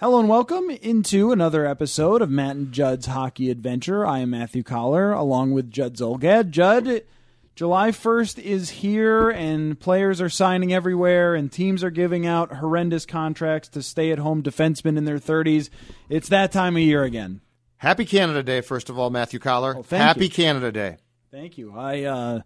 Hello and welcome into another episode of Matt and Judd's Hockey Adventure. I am Matthew Coller along with Judd Zulgad. Judd, July 1st is here and players are signing everywhere and teams are giving out horrendous contracts to stay at home defensemen in their 30s. It's that time of year again. Happy Canada Day, first of all, Matthew Coller. Oh, Happy you. Canada Day. Thank you. I uh,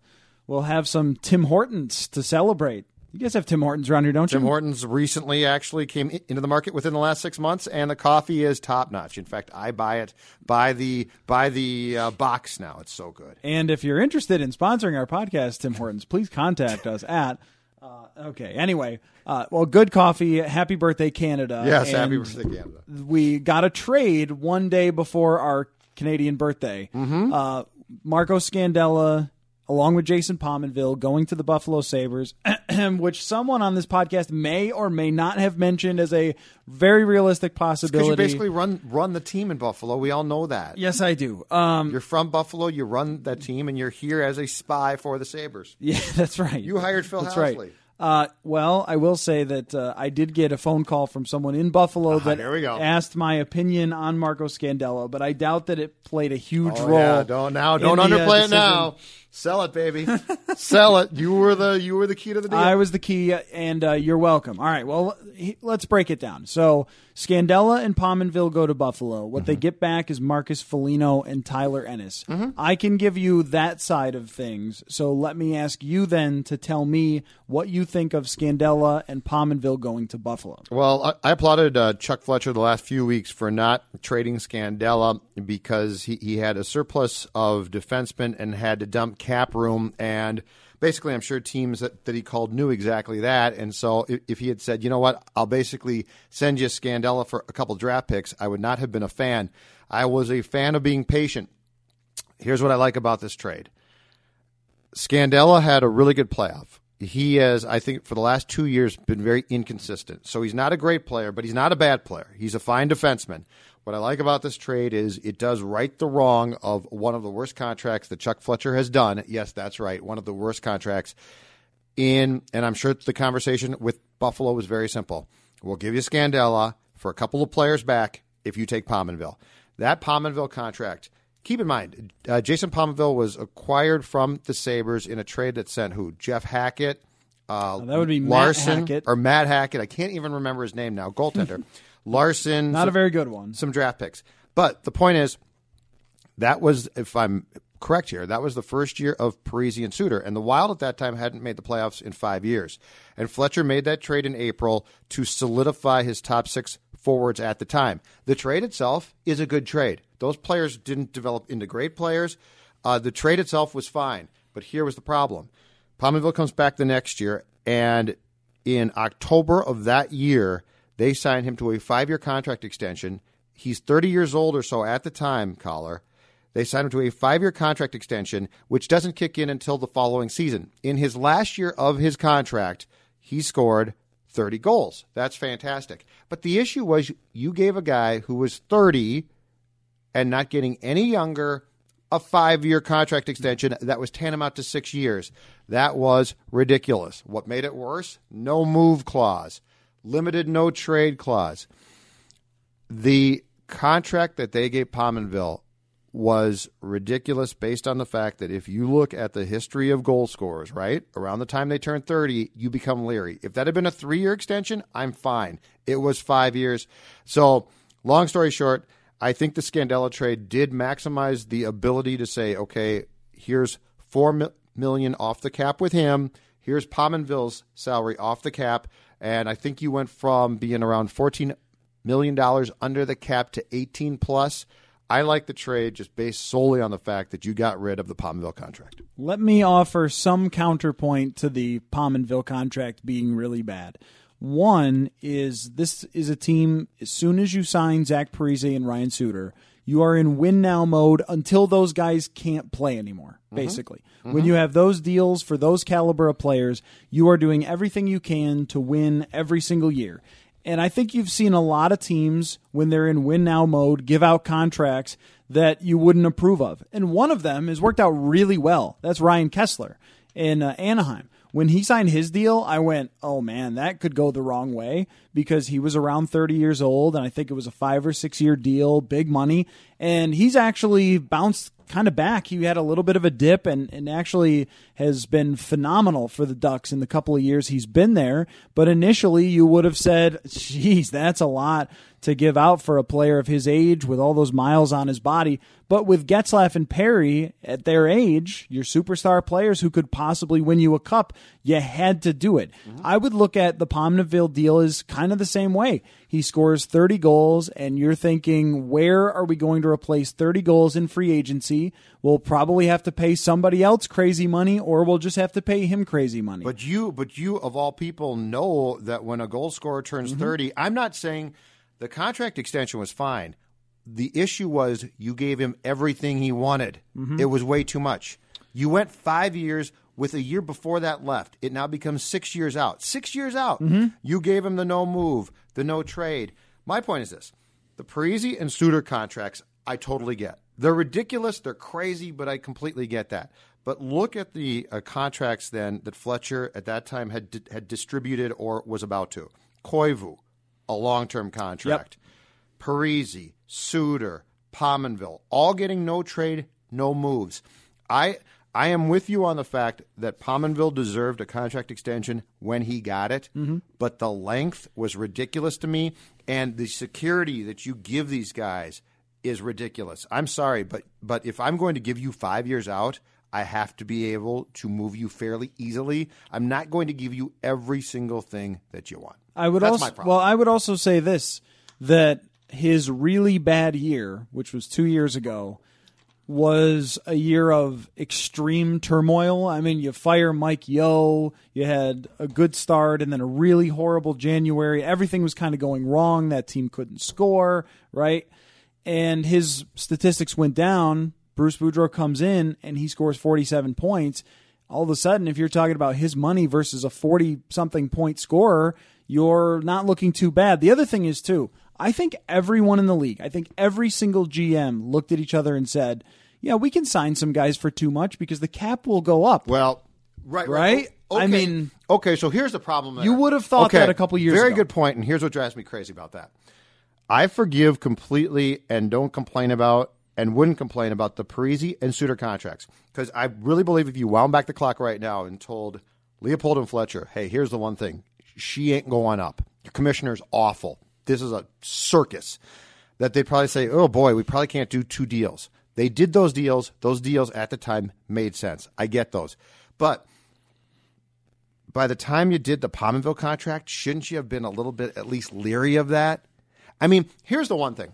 will have some Tim Hortons to celebrate. You guys have Tim Hortons around here, don't Tim you? Tim Hortons recently actually came into the market within the last six months, and the coffee is top notch. In fact, I buy it by the by the uh, box now. It's so good. And if you're interested in sponsoring our podcast, Tim Hortons, please contact us at. Uh, okay. Anyway, uh, well, good coffee. Happy birthday, Canada. Yes, happy birthday, Canada. We got a trade one day before our Canadian birthday. Mm-hmm. Uh, Marco Scandella, along with Jason Pominville, going to the Buffalo Sabres, which someone on this podcast may or may not have mentioned as a very realistic possibility. Because you basically run run the team in Buffalo. We all know that. yes, I do. Um, You're from Buffalo. You run that team, and you're here as a spy for the Sabres. Yeah, that's right. You hired Phil That's Housley. right. Uh, well, I will say that uh, I did get a phone call from someone in Buffalo that we go. asked my opinion on Marco Scandella, but I doubt that it played a huge Oh, role. yeah, don't now, don't the, uh, underplay it now. Sell it, baby. Sell it. You were the you were the key to the deal. I was the key, and uh, you're welcome. All right, well, he, let's break it down. So, Scandella and Pominville go to Buffalo. What Mm-hmm. they get back is Marcus Foligno and Tyler Ennis. I can give you that side of things. So, let me ask you then to tell me what you think of Scandella and Pominville going to Buffalo. Well, I, I applauded uh, Chuck Fletcher the last few weeks for not trading Scandella because he, he had a surplus of defensemen and had to dump cap room. And basically, I'm sure teams that, that he called knew exactly that. And so if, if he had said, you know what, I'll basically send you Scandella for a couple draft picks, I would not have been a fan. I was a fan of being patient. Here's what I like about this trade. Scandella had a really good playoff. He has, I think, for the last two years, been very inconsistent. So he's not a great player, but he's not a bad player. He's a fine defenseman. What I like about this trade is it does right the wrong of one of the worst contracts that Chuck Fletcher has done. Yes, that's right, one of the worst contracts. In and I'm sure the conversation with Buffalo was very simple. We'll give you Scandella for a couple of players back if you take Pominville. That Pominville contract keep in mind, uh, Jason Pominville was acquired from the Sabres in a trade that sent who? Jeff Hackett, uh, that would be Matt Larson, Hackett. or Matt Hackett. I can't even remember his name now. Goaltender. Larson. Not some- a very good one. Some draft picks. But the point is, that was, if I'm correct here, that was the first year of Parisian Suter. And the Wild at that time hadn't made the playoffs in five years. And Fletcher made that trade in April to solidify his top six forwards at the time. The trade itself is a good trade. Those players didn't develop into great players. Uh, the trade itself was fine. But here was the problem. Pominville comes back the next year, and in October of that year, they signed him to a five year contract extension. He's 30 years old or so at the time, Coller. They signed him to a five year contract extension, which doesn't kick in until the following season. In his last year of his contract, he scored 30 goals. That's fantastic. But the issue was you gave a guy who was 30 and not getting any younger a five year contract extension that was tantamount to six years. That was ridiculous. What made it worse? No move clause, limited no trade clause. The contract that they gave Pominville was ridiculous based on the fact that if you look at the history of goal scorers, right? Around the time they turn 30, you become leery. If that had been a three year extension, I'm fine. It was five years. So, long story short, I think the Scandella trade did maximize the ability to say, okay, here's four mi- million off the cap with him. Here's Pominville's salary off the cap, and I think you went from being around fourteen million dollars under the cap to eighteen plus. I like the trade just based solely on the fact that you got rid of the Pominville contract. Let me offer some counterpoint to the Pominville contract being really bad. One is this is a team, as soon as you sign Zach Parise and Ryan Suter, you are in win now mode until those guys can't play anymore, basically. When you have those deals for those caliber of players, you are doing everything you can to win every single year. And I think you've seen a lot of teams, when they're in win now mode, give out contracts that you wouldn't approve of. And one of them has worked out really well. That's Ryan Kesler in uh, Anaheim. When he signed his deal, I went, oh man, that could go the wrong way because he was around 30 years old and I think it was a five or six year deal, big money. And he's actually bounced kind of back. He had a little bit of a dip and, and actually has been phenomenal for the Ducks in the couple of years he's been there. But initially, you would have said, geez, that's a lot to give out for a player of his age with all those miles on his body. But with Getzlaf and Perry at their age, your superstar players who could possibly win you a cup, you had to do it. Mm-hmm. I would look at the Pominville deal as kind of the same way. He scores 30 goals, and you're thinking, where are we going to replace 30 goals in free agency? We'll probably have to pay somebody else crazy money, or we'll just have to pay him crazy money. But you, but you of all people know that when a goal scorer turns Mm-hmm. 30, I'm not saying the contract extension was fine. The issue was you gave him everything he wanted. Mm-hmm. It was way too much. You went five years with a year before that left. It now becomes six years out. Six years out. Mm-hmm. You gave him the no move, the no trade. My point is this the Parise and Suter contracts, I totally get. They're ridiculous, they're crazy, but I completely get that. But look at the uh, contracts then that Fletcher at that time had di- had distributed or was about to. Koivu, a long term contract. Parise, Suter, Pominville, all getting no trade, no moves. I I am with you on the fact that Pominville deserved a contract extension when he got it, but the length was ridiculous to me, and the security that you give these guys is ridiculous. I'm sorry, but but if I'm going to give you five years out, I have to be able to move you fairly easily. I'm not going to give you every single thing that you want. I would That's also my problem. well, I would also say this that his really bad year, which was two years ago, was a year of extreme turmoil. I mean, you fire Mike Yeo, you had a good start, and then a really horrible January. Everything was kind of going wrong. That team couldn't score, right? And his statistics went down. Bruce Boudreau comes in and he scores 47 points. All of a sudden, if you're talking about his money versus a 40 something point scorer, you're not looking too bad. The other thing is, too, I think everyone in the league, I think every single GM looked at each other and said, yeah, we can sign some guys for too much because the cap will go up. Well, right, Right? I okay. mean- okay. So here's the problem. there. You would have thought Okay, that a couple years ago. Very ago. good point, and here's what drives me crazy about that. I forgive completely and don't complain about and wouldn't complain about the Parise and Suter contracts because I really believe if you wound back the clock right now and told Leopold and Fletcher, "Hey, here's the one thing: she ain't going up. Your commissioner's awful. This is a circus." That they'd probably say, "Oh boy, we probably can't do two deals." They did those deals. Those deals at the time made sense. I get those, but by the time you did the Pominville contract, shouldn't you have been a little bit at least leery of that? I mean, here's the one thing.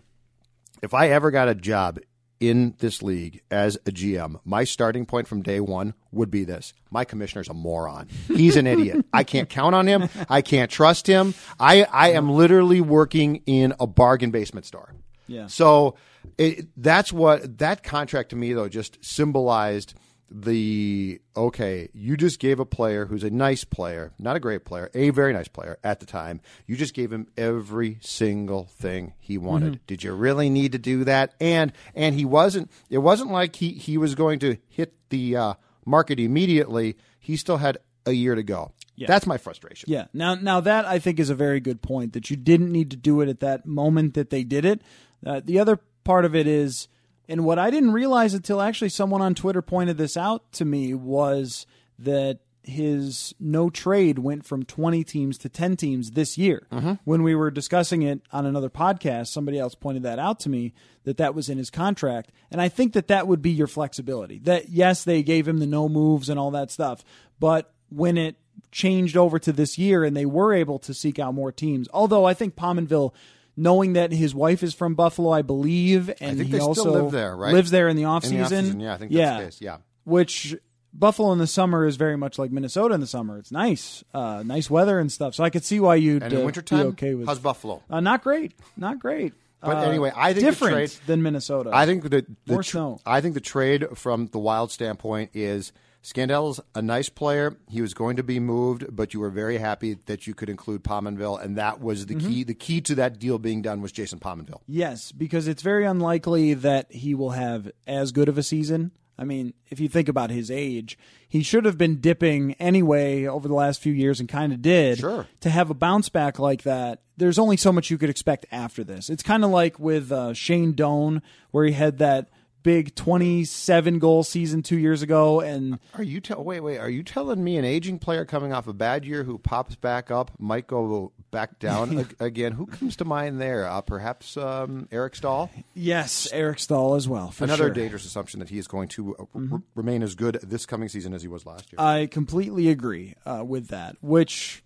If I ever got a job in this league as a GM, my starting point from day one would be this. My commissioner's a moron. He's an idiot. I can't count on him. I can't trust him. I, I am literally working in a bargain basement store. Yeah. So it, that's what that contract to me though just symbolized the okay, you just gave a player who's a nice player, not a great player, a very nice player at the time. You just gave him every single thing he wanted. Did you really need to do that? And and he wasn't. It wasn't like he he was going to hit the uh, market immediately. He still had a year to go. Yeah. That's my frustration. Yeah. Now, now that I think is a very good point that you didn't need to do it at that moment that they did it. Uh, the other part of it is, and what I didn't realize until actually someone on Twitter pointed this out to me was that his no trade went from 20 teams to 10 teams this year. Mm-hmm. When we were discussing it on another podcast, somebody else pointed that out to me that that was in his contract. And I think that that would be your flexibility. That, yes, they gave him the no moves and all that stuff, but when it changed over to this year and they were able to seek out more teams, although I think Pominville. Knowing that his wife is from Buffalo, I believe, and think he also live there, right? lives there in the the offseason, yeah, I think that's the case, yeah. Which Buffalo in the summer is very much like Minnesota in the summer. It's nice, uh, nice weather and stuff. So I could see why you'd And in uh, wintertime, be okay with. how's Buffalo? Uh, not great, not great. But Uh, anyway, I think the different trade- than Minnesota. I think the, the More tr-. I think the trade from the Wild standpoint is Scandell's a nice player. He was going to be moved, but you were very happy that you could include Pominville, and that was the Mm-hmm. key. The key to that deal being done was Jason Pominville. Yes, because it's very unlikely that he will have as good of a season. I mean, if you think about his age, he should have been dipping anyway over the last few years and kind of did. Sure. To have a bounce back like that, there's only so much you could expect after this. It's kind of like with uh, Shane Doan, where he had that big 27 goal season two years ago, and Are you tell? Wait, wait. Are you telling me an aging player coming off a bad year who pops back up might go back down ag- again? Who comes to mind there? Uh, perhaps um, Eric Staal. yes, Eric Staal as well. For Another sure. dangerous assumption that he is going to uh, r- remain as good this coming season as he was last year. I completely agree uh, with that, which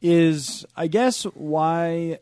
is, I guess, why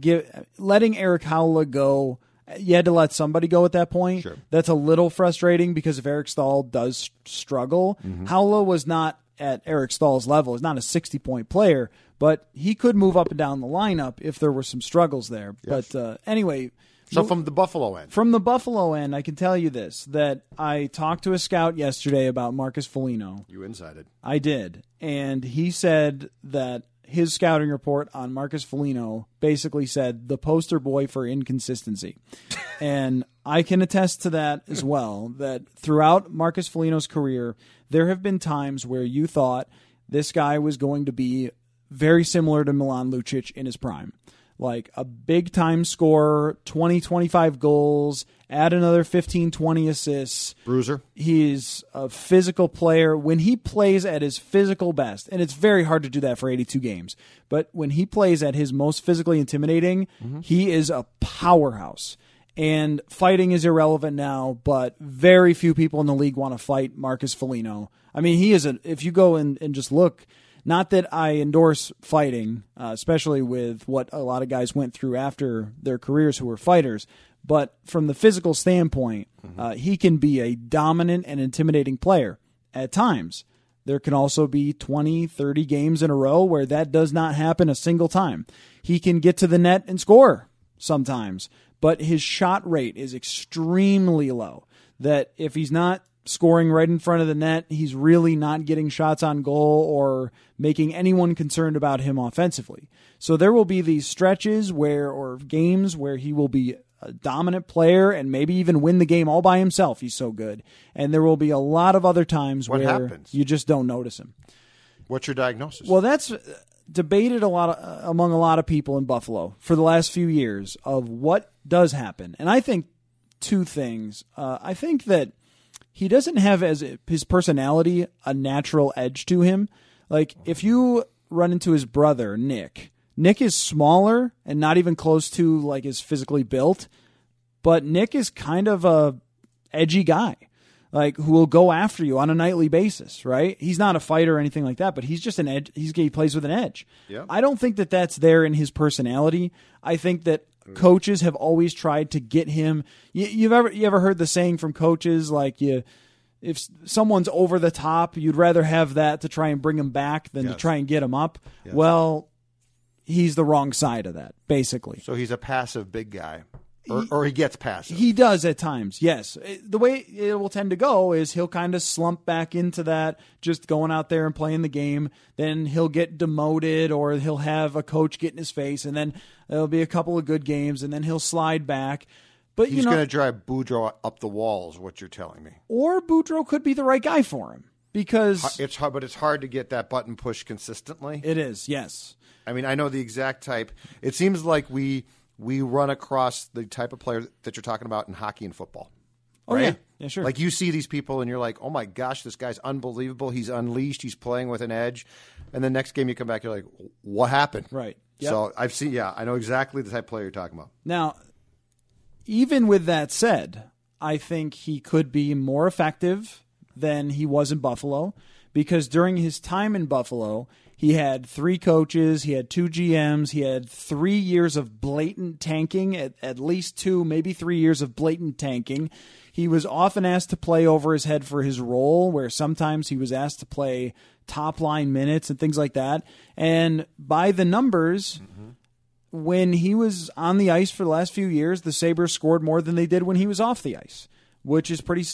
give, letting Erik Haula go. You had to let somebody go at that point. Sure. That's a little frustrating because if Eric Staal does struggle, Haula was not at Eric Staal's level. He's not a 60 point player, but he could move up and down the lineup if there were some struggles there. But uh, anyway, so from the Buffalo end, from the Buffalo end, I can tell you this that I talked to a scout yesterday about Marcus Foligno. you insided. I did. And he said that his scouting report on Marcus Foligno basically said the poster boy for inconsistency. and I can attest to that as well, that throughout Marcus Foligno's career, there have been times where you thought this guy was going to be very similar to Milan Lucic in his prime. Like a big time scorer, 20, 25 goals, add another 15, 20 assists Bruiser. he's a physical player when he plays at his physical best and it's very hard to do that for 82 games but when he plays at his most physically intimidating he is a powerhouse and fighting is irrelevant now but very few people in the league want to fight Marcus Foligno I mean he is a if you go and, and just look not that I endorse fighting, uh, especially with what a lot of guys went through after their careers who were fighters. But from the physical standpoint, uh, he can be a dominant and intimidating player at times. There can also be 20, 30 games in a row where that does not happen a single time. He can get to the net and score sometimes, but his shot rate is extremely low. That if he's not scoring right in front of the net, he's really not getting shots on goal or making anyone concerned about him offensively. So there will be these stretches where, or games where he will be a dominant player and maybe even win the game all by himself. He's so good. And there will be a lot of other times What where happens? you just don't notice him. What's your diagnosis? Well, that's uh, debated a lot of, among a lot of people in Buffalo for the last few years of what does happen, and I think two things. Uh, I think that he doesn't have as his personality a natural edge to him. Like if you run into his brother Nick, Nick is smaller and not even close to like is physically built, but Nick is kind of a edgy guy like who will go after you on a nightly basis, right? He's not a fighter or anything like that, but he's just an edge. He's he plays with an edge. Yeah. I don't think that that's there in his personality. I think that coaches have always tried to get him. You, you've ever you ever heard the saying from coaches like you. If someone's over the top, you'd rather have that to try and bring him back than to try and get him up. Well, he's the wrong side of that, basically. so he's a passive big guy, or, or he gets passive. He does at times, yes. Uh, the way it will tend to go is he'll kind of slump back into that, just going out there and playing the game. Then he'll get demoted, or he'll have a coach get in his face, and then there'll be a couple of good games, and then he'll slide back. But he's you know, going to drive Boudreau up the walls. What you're telling me? or Boudreau could be the right guy for him because It's hard, but it's hard to get that button pushed consistently. it is. Yes, I mean, I know the exact type. It seems like we we run across the type of player that you're talking about in hockey and football. Oh, right? yeah. Yeah, sure. Like you see these people and you're like, oh my gosh, this guy's unbelievable. He's unleashed. He's playing with an edge. And the next game you come back, you're like, what happened? Right. Yep. So I've seen, yeah, I know exactly the type of player you're talking about. Now, even with that said, I think he could be more effective than he was in Buffalo because during his time in Buffalo, he had three coaches, he had two GMs, he had three years of blatant tanking, at, at least two, maybe three years of blatant tanking. He was often asked to play over his head for his role, where sometimes he was asked to play top line minutes and things like that. And by the numbers, when he was on the ice for the last few years, the Sabres scored more than they did when he was off the ice, which is pretty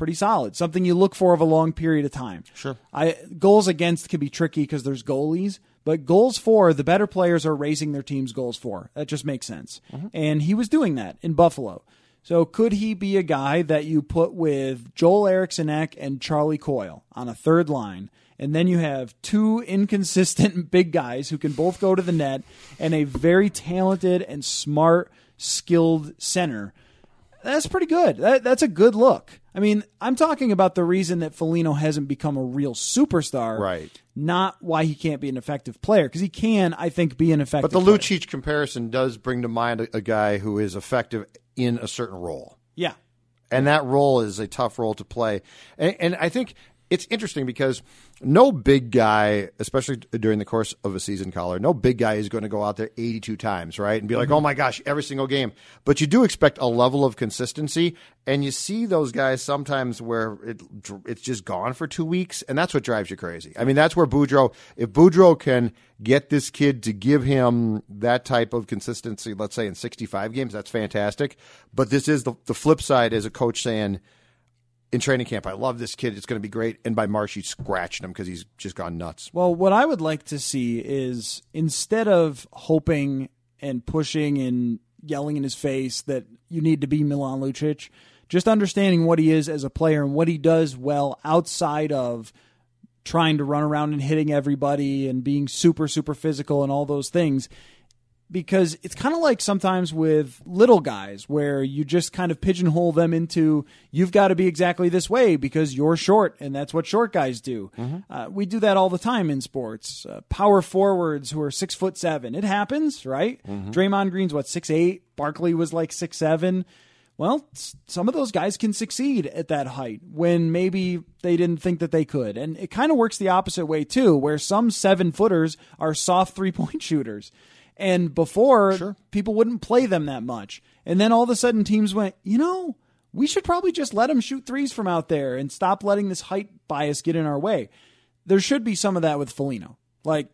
pretty solid. Something you look for of a long period of time. Sure. I goals against can be tricky because there's goalies, but goals for the better players are raising their team's goals for. That just makes sense. Mm-hmm. And he was doing that in Buffalo. So could he be a guy that you put with Joel Eriksson Ek and Charlie Coyle on a third line? And then you have two inconsistent big guys who can both go to the net and a very talented and smart, skilled center. That's pretty good. That, that's a good look. I mean, I'm talking about the reason that Foligno hasn't become a real superstar. Right. Not why he can't be an effective player, because he can, I think, be an effective But the player. Lucic comparison does bring to mind a, a guy who is effective in a certain role. Yeah. and that role is a tough role to play. And, and I think it's interesting because no big guy, especially during the course of a season, Coller, no big guy is going to go out there 82 times, right, and be like, mm-hmm. oh my gosh, every single game. But you do expect a level of consistency, and you see those guys sometimes where it it's just gone for two weeks, and that's what drives you crazy. I mean, that's where Boudreau, if Boudreau can get this kid to give him that type of consistency, let's say in 65 games, that's fantastic. But this is the, the flip side as a coach saying, in training camp, I love this kid. It's going to be great. And by March, he's scratching him because he's just gone nuts. Well, what I would like to see is instead of hoping and pushing and yelling in his face that you need to be Milan Lucic, just understanding what he is as a player and what he does well outside of trying to run around and hitting everybody and being super, super physical and all those things. Because it's kind of like sometimes with little guys where you just kind of pigeonhole them into you've got to be exactly this way because you're short and that's what short guys do. Uh, we do that all the time in sports. Uh, power forwards who are six foot seven, it happens, right? Draymond Green's what six eight. Barkley was like six seven. Well, some of those guys can succeed at that height when maybe they didn't think that they could. And it kind of works the opposite way too, where some seven footers are soft three point shooters. And before, people wouldn't play them that much. And then all of a sudden, teams went, you know, we should probably just let them shoot threes from out there and stop letting this height bias get in our way. There should be some of that with Foligno. Like,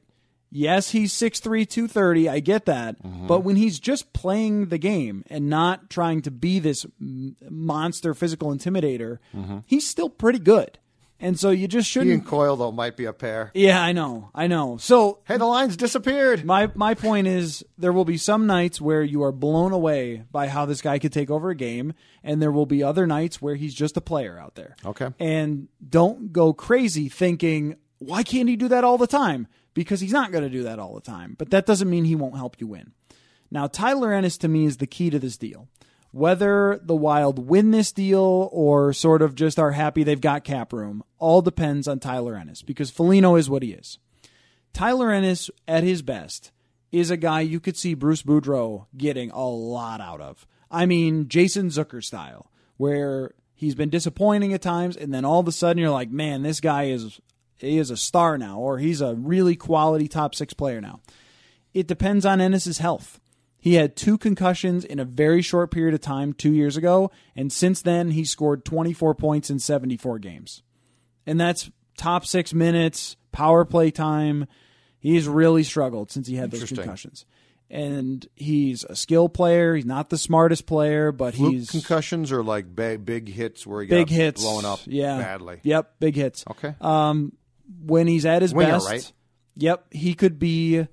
yes, he's 6'3, 230. I get that. Mm-hmm. But when he's just playing the game and not trying to be this monster physical intimidator, mm-hmm. he's still pretty good. And so you just shouldn't. and Coyle, though, might be a pair. yeah, I know. I know. So Hey, the line's disappeared. my my point is there will be some nights where you are blown away by how this guy could take over a game, and there will be other nights where he's just a player out there. Okay. And don't go crazy thinking, why can't he do that all the time? Because he's not going to do that all the time. But that doesn't mean he won't help you win. Now, Tyler Ennis to me is the key to this deal. Whether the Wild win this deal or sort of just are happy they've got cap room, all depends on Tyler Ennis because Foligno is what he is. Tyler Ennis at his best is a guy you could see Bruce Boudreau getting a lot out of. I mean, Jason Zucker style, where he's been disappointing at times, and then all of a sudden you're like, man, this guy is he is a star now, or he's a really quality top six player now. It depends on Ennis's health. He had two concussions in a very short period of time two years ago, and since then he scored 24 points in 74 games and that's top six minutes, power play time. He's really struggled since he had those concussions. And he's a skill player. He's not the smartest player, but Fluke he's concussions are like big, big hits where he big got hits, blown up yeah, badly. Yep, big hits. Okay. Um, when he's at his Winger, best, right? Yep, he could be.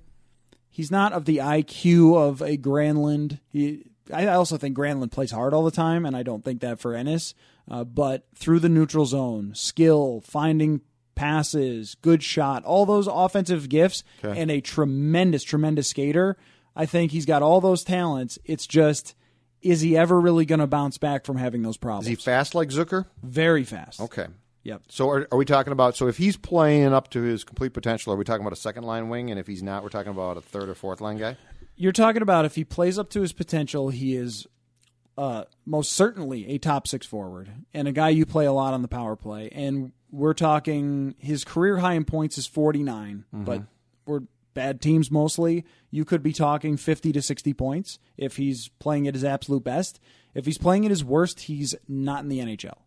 He's not of the IQ of a Granlund. He, I also think Granlund plays hard all the time, and I don't think that for Ennis. Uh, but through the neutral zone, skill, finding passes, good shot, all those offensive gifts, and a tremendous, tremendous skater. I think he's got all those talents. It's just is he ever really going to bounce back from having those problems? Is he fast like Zucker? Very fast. Okay. Yep. So are, are we talking about? So if he's playing up to his complete potential, are we talking about a second line wing? And if he's not, we're talking about a third or fourth line guy. You're talking about if he plays up to his potential, he is uh, most certainly a top six forward and a guy you play a lot on the power play. And we're talking his career high in points is 49, but we're bad teams mostly. You could be talking 50 to 60 points if he's playing at his absolute best. If he's playing at his worst, he's not in the NHL.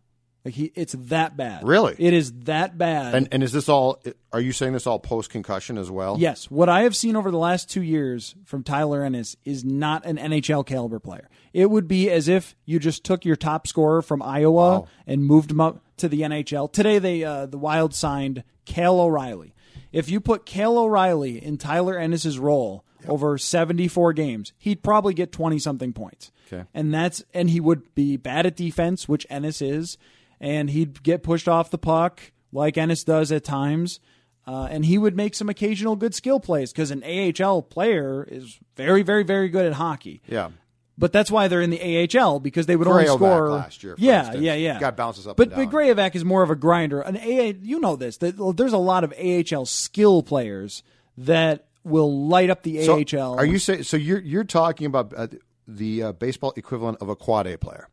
Like he, it's that bad. Really? it is that bad. And and is this all? Are you saying this all post concussion as well? Yes, what I have seen over the last two years from Tyler Ennis is not an NHL caliber player. It would be as if you just took your top scorer from Iowa and moved him up to the NHL. Today, they uh, the Wild signed Cal O'Reilly. If you put Cal O'Reilly in Tyler Ennis's role over seventy four games, he'd probably get twenty something points. Okay. and that's and he would be bad at defense, which Ennis is, and he'd get pushed off the puck like Ennis does at times. Uh, and he would make some occasional good skill plays because an AHL player is very, very, very good at hockey. Yeah. But that's why they're in the AHL because they would Grayovac only score last year, yeah, instance. yeah, yeah. Got bounces up But but. Grayovac is more of a grinder. An AA, you know this. There's a lot of AHL skill players that will light up the So AHL. Are you saying? So you're you're talking about uh, the uh, baseball equivalent of a quad A player,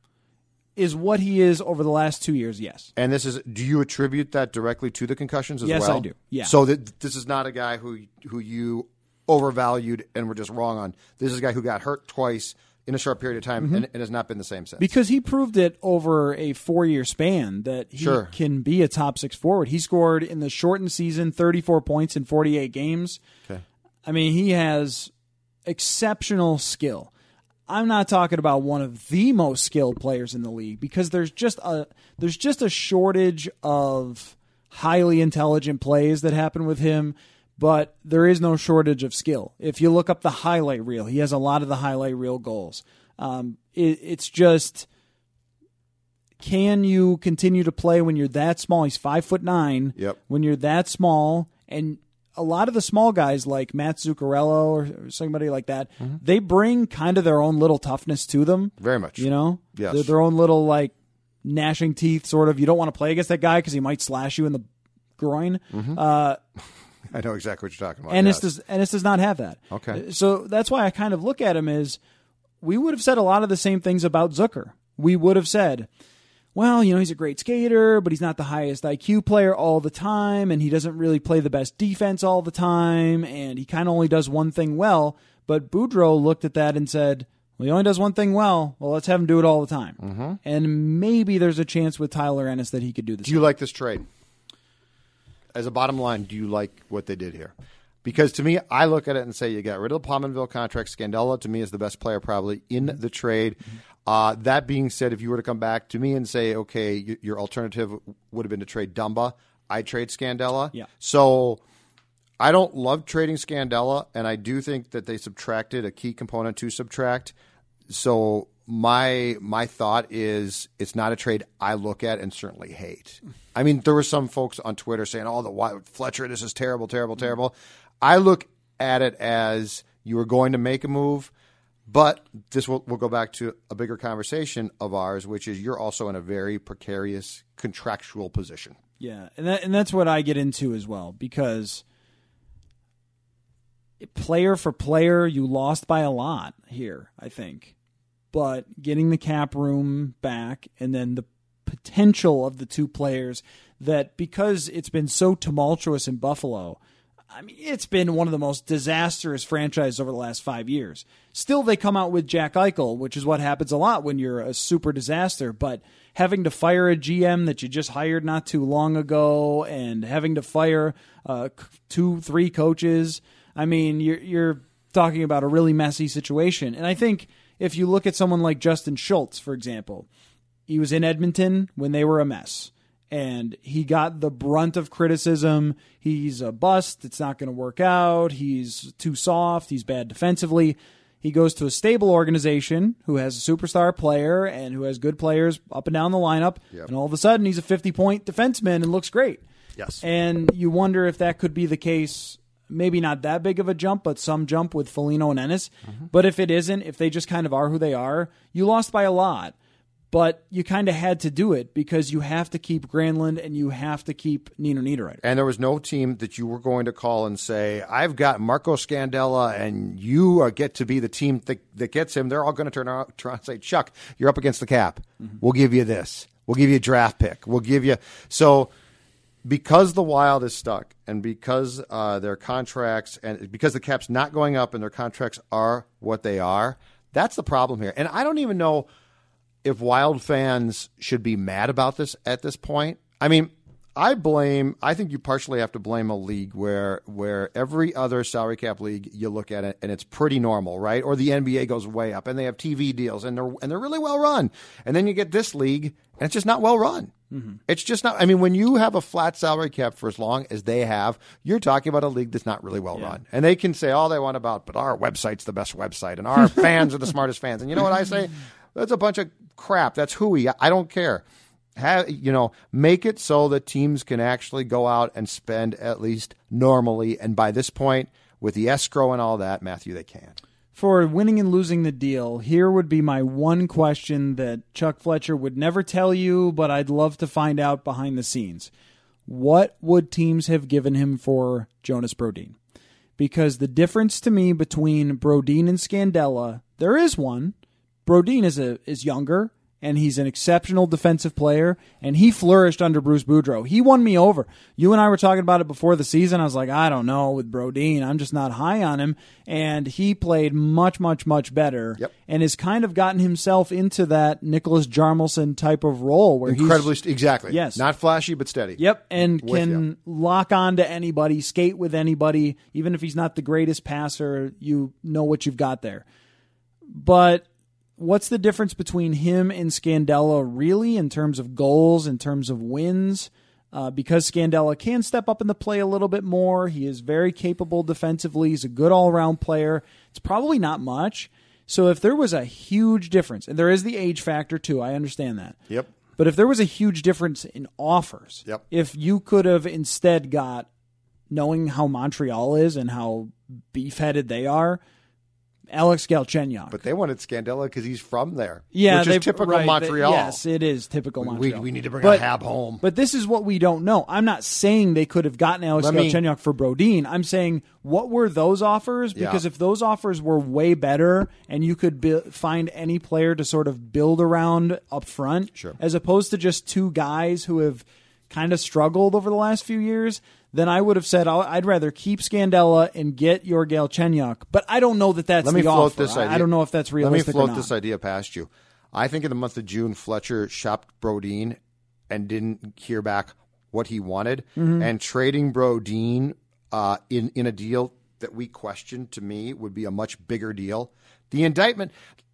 is what he is over the last two years? Yes. and this is. Do you attribute that directly to the concussions as Yes, well? I do. Yeah. So that this is not a guy who who you overvalued and were just wrong on. This is a guy who got hurt twice in a short period of time Mm-hmm. and, and has not been the same since. because he proved it over a four year span that he Sure. can be a top six forward. He scored in the shortened season 34 points in 48 games. Okay. I mean, he has exceptional skill. I'm not talking about one of the most skilled players in the league because there's just a there's just a shortage of highly intelligent plays that happen with him, but there is no shortage of skill. If you look up the highlight reel, he has a lot of the highlight reel goals. Um, it, it's just can you continue to play when you're that small? He's five foot nine. Yep. When you're that small, and a lot of the small guys like Matt Zuccarello or, or somebody like that, mm-hmm. they bring kind of their own little toughness to them. Very much. You know, Yes. They're their own little like gnashing teeth, sort of. You don't want to play against that guy because he might slash you in the groin. Mm-hmm. Uh, I know exactly what you're talking about. Ennis yes. does Ennis does not have that. Okay. Uh, so that's why I kind of look at him as we would have said a lot of the same things about Zucker. We would have said, well, you know, he's a great skater, but he's not the highest IQ player all the time, and he doesn't really play the best defense all the time, and he kind of only does one thing well. But Boudreau looked at that and said, well, he only does one thing well. Well, let's have him do it all the time. Mm-hmm. And maybe there's a chance with Tyler Ennis that he could do this. Do you like this trade? As a bottom line, do you like what they did here? Because to me, I look at it and say you got rid of the Pominville contract. Scandella to me is the best player probably in the trade. Mm-hmm. Uh, that being said, if you were to come back to me and say, okay, y- your alternative would have been to trade Dumba, I trade Scandella. Yeah. So I don't love trading Scandella, and I do think that they subtracted a key component to subtract. So my my thought is it's not a trade I look at and certainly hate. Mm. I mean, there were some folks on Twitter saying, "Oh, the Fletcher, this is terrible, terrible, mm. terrible." I look at it as you were going to make a move, but this will will go back to a bigger conversation of ours, which is you're also in a very precarious contractual position. Yeah, and that, and that's what I get into as well because player for player, you lost by a lot here, I think. But getting the cap room back and then the potential of the two players that because it's been so tumultuous in Buffalo, I mean, it's been one of the most disastrous franchises over the last five years. Still, they come out with Jack Eichel, which is what happens a lot when you're a super disaster. But having to fire a GM that you just hired not too long ago, and having to fire uh, two, three coaches, I mean, you're you're talking about a really messy situation. And I think if you look at someone like Justin Schultz, for example, he was in Edmonton when they were a mess and he got the brunt of criticism. He's a bust. It's not going to work out. He's too soft. He's bad defensively. He goes to a stable organization who has a superstar player and who has good players up and down the lineup. And all of a sudden, he's a 50 point defenseman and looks great. Yes. And you wonder if that could be the case maybe not that big of a jump, but some jump with Foligno and Ennis. Mm-hmm. But if it isn't, if they just kind of are who they are, you lost by a lot. But you kind of had to do it because you have to keep Granlund and you have to keep Nino Niederreiter. And there was no team that you were going to call and say, "I've got Marco Scandella, and you uh, get to be the team that, that gets him." They're all going to turn around, and say, "Chuck, you're up against the cap. We'll give you this. We'll give you a draft pick. We'll give you." So, because the Wild is stuck, and because uh, their contracts, and because the cap's not going up, and their contracts are what they are, that's the problem here. And I don't even know if Wild fans should be mad about this at this point. I mean, I blame. I think you partially have to blame a league where where every other salary cap league you look at it and it's pretty normal, right? Or the NBA goes way up and they have TV deals and they're and they're really well run. And then you get this league and it's just not well run. Mm-hmm. It's just not. I mean, when you have a flat salary cap for as long as they have, you're talking about a league that's not really well run. And they can say all they want about, but our website's the best website and our fans are the smartest fans. And you know what I say? That's a bunch of crap. That's hooey. I don't care. Have you know? Make it so that teams can actually go out and spend at least normally. And by this point, with the escrow and all that, Matthew, they can. For winning and losing the deal, here would be my one question that Chuck Fletcher would never tell you, but I'd love to find out behind the scenes. What would teams have given him for Jonas Brodin? Because the difference to me between Brodin and Scandella, there is one. Brodin is a is younger and he's an exceptional defensive player and he flourished under Bruce Boudreau. He won me over. You and I were talking about it before the season. I was like, I don't know with Brodin. I'm just not high on him and he played much much much better Yep. and has kind of gotten himself into that Nicholas Hjalmarsson type of role where Incredibly, he's exactly. Yes. not flashy but steady. Yep, and With can ya. lock on to anybody, skate with anybody, even if he's not the greatest passer, you know what you've got there. But what's the difference between him and Scandella really in terms of goals, in terms of wins? Uh, because Scandella can step up in the play a little bit more. He is very capable defensively. He's a good all around player. It's probably not much. So if there was a huge difference, and there is the age factor too, I understand that. Yep. But if there was a huge difference in offers, Yep. if you could have instead got, knowing how Montreal is and how beef-headed they are, Alex Galchenyuk. But they wanted Scandella because he's from there. yeah, which is typical right, they- Montreal. yes, it is typical We- Montreal. we need to bring but, a Hab home. But this is what we don't know. I'm not saying they could have gotten Alex Let me- Galchenyuk for Brodin. I'm saying what were those offers? Because Yeah. if those offers were way better and you could bu- find any player to sort of build around up front, Sure. as opposed to just two guys who have kind of struggled over the last few years, then I would have said I'll- I'd rather keep Scandella and get your Galchenyuk. But I don't know that that's Let me the float offer. this idea. I don't know if that's realistic. Let me float this idea past you. I think in the month of June, Fletcher shopped Brodin and didn't hear back what he wanted, Mm-hmm. and trading Brodin uh, in in a deal that we questioned to me would be a much bigger deal. The indictment,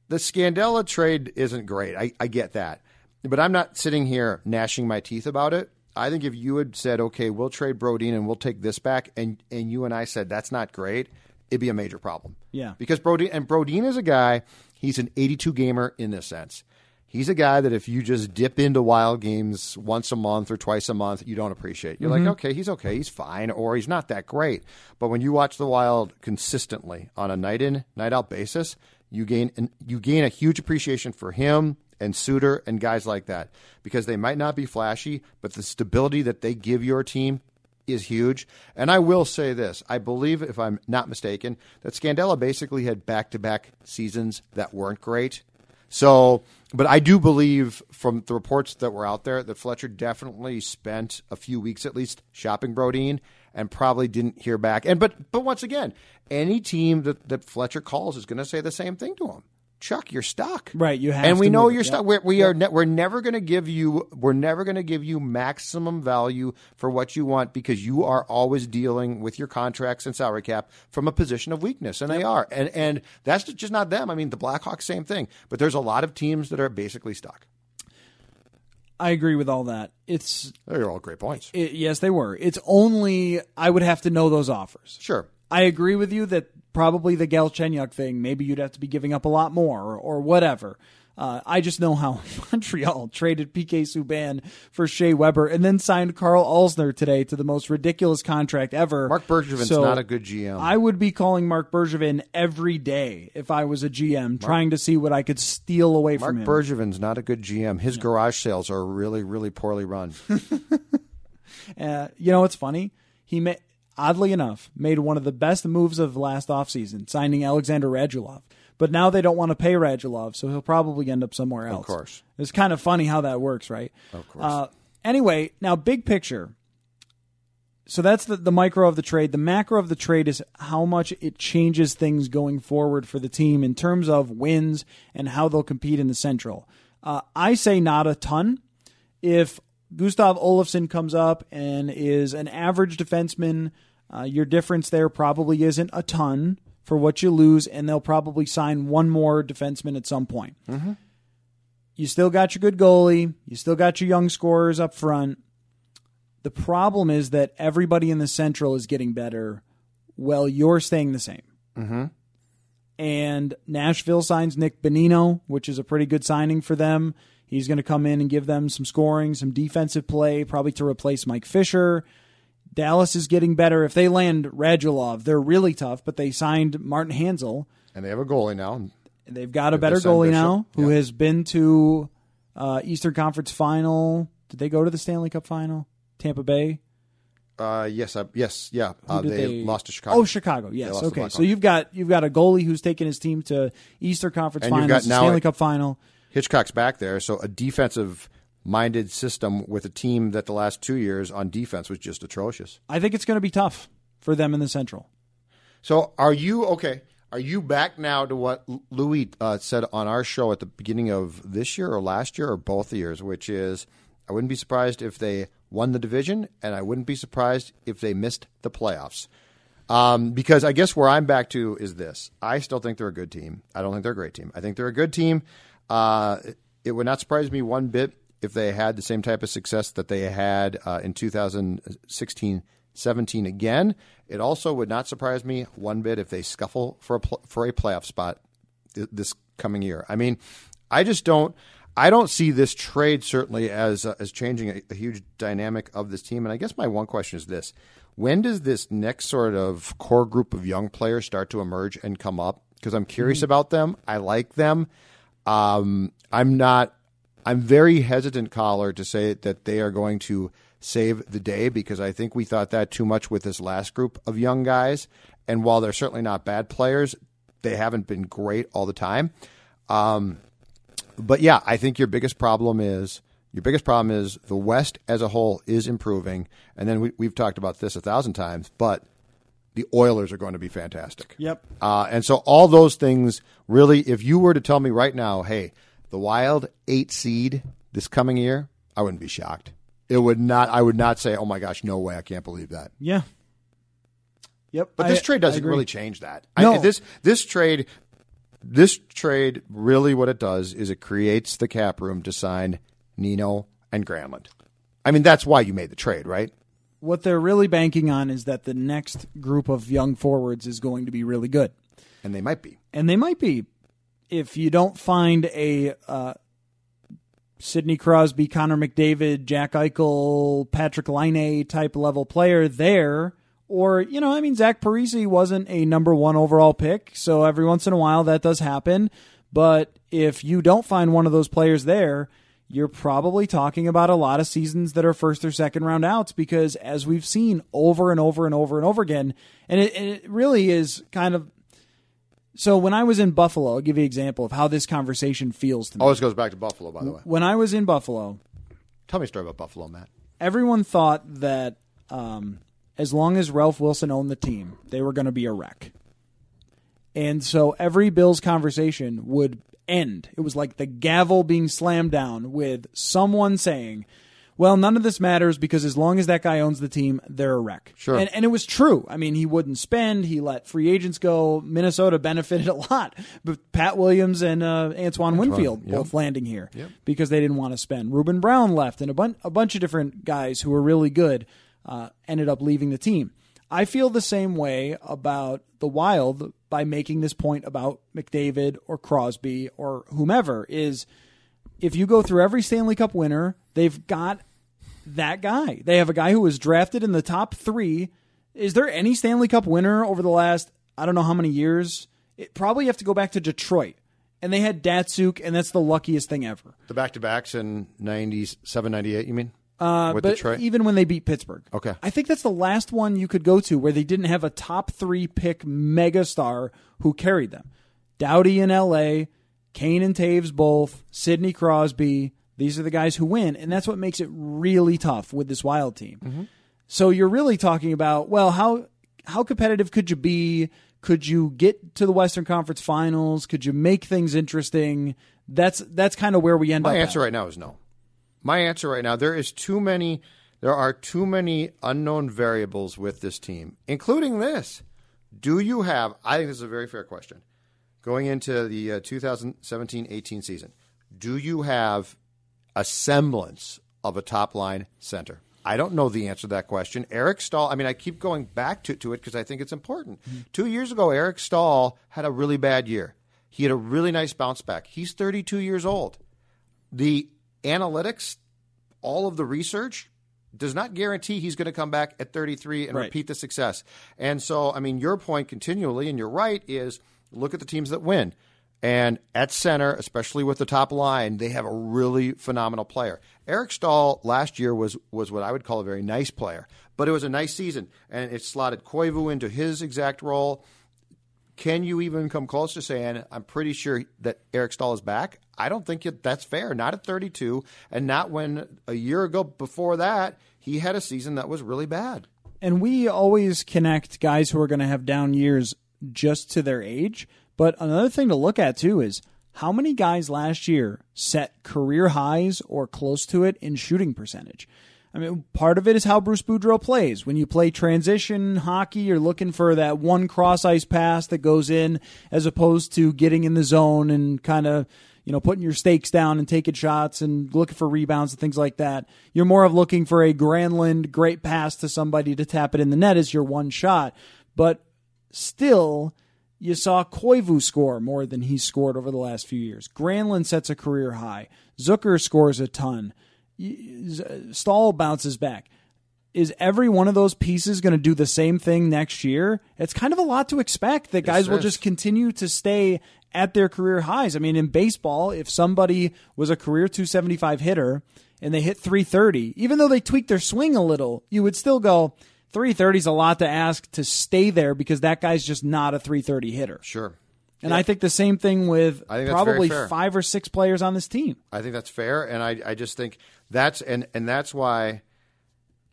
the Scandella trade isn't great. I, I get that, but I'm not sitting here gnashing my teeth about it. I think if you had said, "Okay, we'll trade Brodin and we'll take this back," and and you and I said that's not great, it'd be a major problem. Yeah. because Brodin and Brodin is a guy. He's an 82 gamer in this sense. He's a guy that if you just dip into wild games once a month or twice a month, you don't appreciate. You're like, mm-hmm. okay, he's okay, he's fine, or he's not that great. But when you watch the wild consistently on a night in, night out basis, you gain you gain a huge appreciation for him and Suter and guys like that because they might not be flashy, but the stability that they give your team is huge. And I will say this I believe, if I'm not mistaken, that Scandella basically had back to back seasons that weren't great. So, but I do believe from the reports that were out there that Fletcher definitely spent a few weeks at least shopping Brodin and probably didn't hear back. And but but once again, any team that, that Fletcher calls is going to say the same thing to him. Chuck, you're stuck. Right, you have and we know you're Yep. stuck. We're, we are ne- we're never going to give you we're never going to give you maximum value for what you want because you are always dealing with your contracts and salary cap from a position of weakness, and they are. And and that's just not them. I mean, the Blackhawks, same thing. But there's a lot of teams that are basically stuck. I agree with all that. It's They're all great points. it, yes, they were. It's only I would have to know those offers. Sure. I agree with you that probably the Galchenyuk thing, maybe you'd have to be giving up a lot more or, or whatever. Uh, I just know how Montreal traded PK Subban for Shea Weber and then signed Karl Alzner today to the most ridiculous contract ever. Marc Bergevin's So not a good GM. I would be calling Marc Bergevin every day if I was a GM, trying to see what I could steal away Mark from him. Marc Bergevin's not a good GM. His garage sales are really, really poorly run. Uh, you know what's funny? He ma- oddly enough made one of the best moves of last offseason, signing Alexander Radulov. But now they don't want to pay Radulov, so he'll probably end up somewhere else. Of course. It's kind of funny how that works, right? Of course. Uh, anyway, now big picture. So that's the, the micro of the trade. The macro of the trade is how much it changes things going forward for the team in terms of wins and how they'll compete in the Central. Uh, I say not a ton. If Gustav Olofsson comes up and is an average defenseman, uh, your difference there probably isn't a ton for what you lose, and they'll probably sign one more defenseman at some point. You still got your good goalie. You still got your young scorers up front. The problem is that everybody in the Central is getting better while you're staying the same. Mm-hmm. And Nashville signs Nick Bonino, which is a pretty good signing for them. He's going to come in and give them some scoring, some defensive play, probably to replace Mike Fisher. Dallas is getting better. If they land Radulov, they're really tough, but they signed Martin Hanzal. and they have a goalie now. They've got a better goalie Bishop, now who yeah. has been to uh, Eastern Conference final. Did they go to the Stanley Cup final? Tampa Bay? Uh, yes, I, yes, yeah. Uh, Who they, lost to Chicago. Oh, Chicago. Yes. Okay. So you've got you've got a goalie who's taken his team to Eastern Conference And finals, got now Stanley a- Cup final. Hitchcock's back there, so a defensive minded system with a team that the last two years on defense was just atrocious. I think it's going to be tough for them in the Central. So are you okay? Are you back now to what Louis uh, said on our show at the beginning of this year or last year or both years, which is I wouldn't be surprised if they won the division, and I wouldn't be surprised if they missed the playoffs. Um, because I guess where I'm back to is this: I still think they're a good team. I don't think they're a great team. I think they're a good team. Uh, it would not surprise me one bit if they had the same type of success that they had uh, in 2016 17 again. It also would not surprise me one bit if they scuffle for a pl- for a playoff spot th- this coming year. I mean, I just don't I don't see this trade certainly as uh, as changing a, a huge dynamic of this team. And I guess my one question is this: When does this next sort of core group of young players start to emerge and come up? Because I'm curious about them. I like them. Um, I'm not. I'm very hesitant, Coller, to say that they are going to save the day because I think we thought that too much with this last group of young guys. And while they're certainly not bad players, they haven't been great all the time. Um, but yeah, I think your biggest problem is your biggest problem is the West as a whole is improving, and then we, we've talked about this a thousand times, but the Oilers are going to be fantastic. Yep. Uh, and so all those things really, if you were to tell me right now, hey, the Wild eight seed this coming year, I wouldn't be shocked. It would not. I would not say, oh my gosh, no way, I can't believe that. Yeah. Yep. But this I- trade doesn't really change that. No. I, this this trade, this trade really what it does is it creates the cap room to sign Nino and Granlund. I mean, that's why you made the trade, right? What they're really banking on is that the next group of young forwards is going to be really good. And they might be. and they might be if you don't find a uh, Sidney Crosby, Connor McDavid, Jack Eichel, Patrik Laine type level player there. Or, you know, I mean, Zach Parise wasn't a number one overall pick, so every once in a while that does happen. But if you don't find one of those players there, you're probably talking about a lot of seasons that are first or second round outs because, as we've seen over and over and over and over again, and it, and it really is kind of so when I was in Buffalo, I'll give you an example of how this conversation feels to me. All this goes back to Buffalo, by the way. When I was in Buffalo, Tell me a story about Buffalo, Matt. everyone thought that um, as long as Ralph Wilson owned the team, they were going to be a wreck. And so every Bills conversation would end. It was like the gavel being slammed down with someone saying, well, none of this matters because as long as that guy owns the team, they're a wreck. Sure. And, and it was true. I mean, he wouldn't spend. He let free agents go. Minnesota benefited a lot. But Pat Williams and uh, Antoine Winfield yep. both landing here because they didn't want to spend. Ruben Brown left, and a, bun- a bunch of different guys who were really good uh, ended up leaving the team. I feel the same way about the Wild by making this point about McDavid or Crosby or whomever is if you go through every Stanley Cup winner, they've got that guy. They have a guy who was drafted in the top 3. Is there any Stanley Cup winner over the last I don't know how many years? It probably have to go back to Detroit. And they had Datsyuk, and that's the luckiest thing ever. The back to backs in 97, 98, you mean? Uh, With but Detroit? even when they beat Pittsburgh. Okay. I think that's the last one you could go to where they didn't have a top three pick megastar who carried them. Doughty in LA, Kane and Toews both, Sidney Crosby. These are the guys who win, and that's what makes it really tough with this wild team. Mm-hmm. So you're really talking about, well, how how competitive could you be? Could you get to the Western Conference Finals? Could you make things interesting? That's that's kind of where we end My up. at. answer right now is no. My answer right now, there is too many there are too many unknown variables with this team, including this. Do you have I think this is a very fair question. Going into the uh, 2017-18 season, do you have a semblance of a top line center? I don't know the answer to that question. Eric Staal, I mean, I keep going back to, to it because I think it's important. Two years ago, Eric Staal had a really bad year. He had a really nice bounce back. He's 32 years old. The analytics, all of the research, does not guarantee he's going to come back at 33 and Right. repeat the success. And so, I mean, your point continually, and you're right, is look at the teams that win. And at center, especially with the top line, they have a really phenomenal player. Eric Staal last year was was what I would call a very nice player, but it was a nice season, and it slotted Koivu into his exact role. Can you even come close to saying I'm pretty sure that Eric Staal is back? I don't think that's fair. Not at 32, and not when a year ago before that he had a season that was really bad. And we always connect guys who are going to have down years just to their age. But another thing to look at too is how many guys last year set career highs or close to it in shooting percentage. I mean, part of it is how Bruce Boudreau plays. When you play transition hockey, you're looking for that one cross ice pass that goes in as opposed to getting in the zone and kind of, you know, putting your stakes down and taking shots and looking for rebounds and things like that. You're more of looking for a Granlund great pass to somebody to tap it in the net as your one shot. But still, you saw Koivu score more than he's scored over the last few years. Granlund sets a career high. Zucker scores a ton. Staal bounces back. Is every one of those pieces going to do the same thing next year? It's kind of a lot to expect that guys will just continue to stay at their career highs. I mean, in baseball, if somebody was a career 275 hitter and they hit 330, even though they tweak their swing a little, you would still go, 330 is a lot to ask to stay there because that guy's just not a 330 hitter. Sure. And I think the same thing with probably five or six players on this team. I think that's fair, and I, I just think that's and and that's why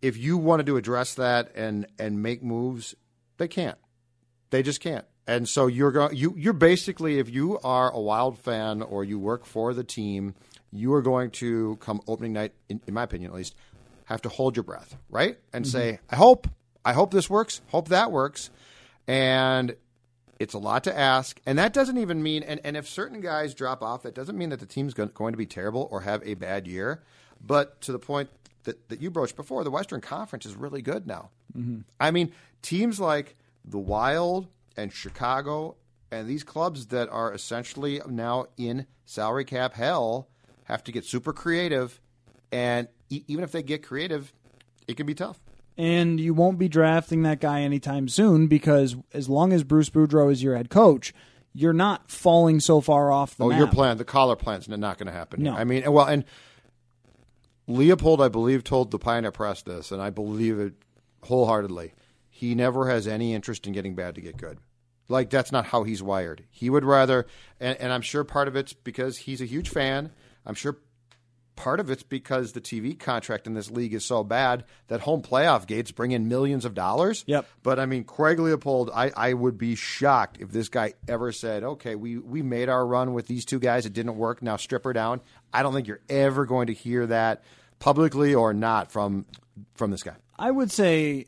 if you wanted to address that and and make moves, they can't. They just can't. And so you're going you you're basically if you are a wild fan or you work for the team, you are going to come opening night, in, in my opinion at least, have to hold your breath, right? And mm-hmm. say, I hope, I hope this works, hope that works, and it's a lot to ask, and that doesn't even mean. And, and if certain guys drop off, that doesn't mean that the team's going to be terrible or have a bad year. But to the point that, that you broached before, the Western Conference is really good now. Mm-hmm. I mean, teams like the Wild and Chicago and these clubs that are essentially now in salary cap hell have to get super creative, and e- even if they get creative, it can be tough. And you won't be drafting that guy anytime soon because as long as Bruce Boudreau is your head coach, you're not falling so far off the Oh, map. your plan, the Coller plan's not going to happen. No. I mean, well, and Leopold, I believe, told the Pioneer Press this, and I believe it wholeheartedly. He never has any interest in getting bad to get good. Like that's not how he's wired. He would rather, and, and I'm sure part of it's because he's a huge fan. I'm sure part of it's because the TV contract in this league is so bad that home playoff gates bring in millions of dollars. Yep. But I mean, Craig Leopold, I, I would be shocked if this guy ever said, okay, we, we made our run with these two guys. It didn't work. Now strip her down. I don't think you're ever going to hear that publicly or not from from this guy. I would say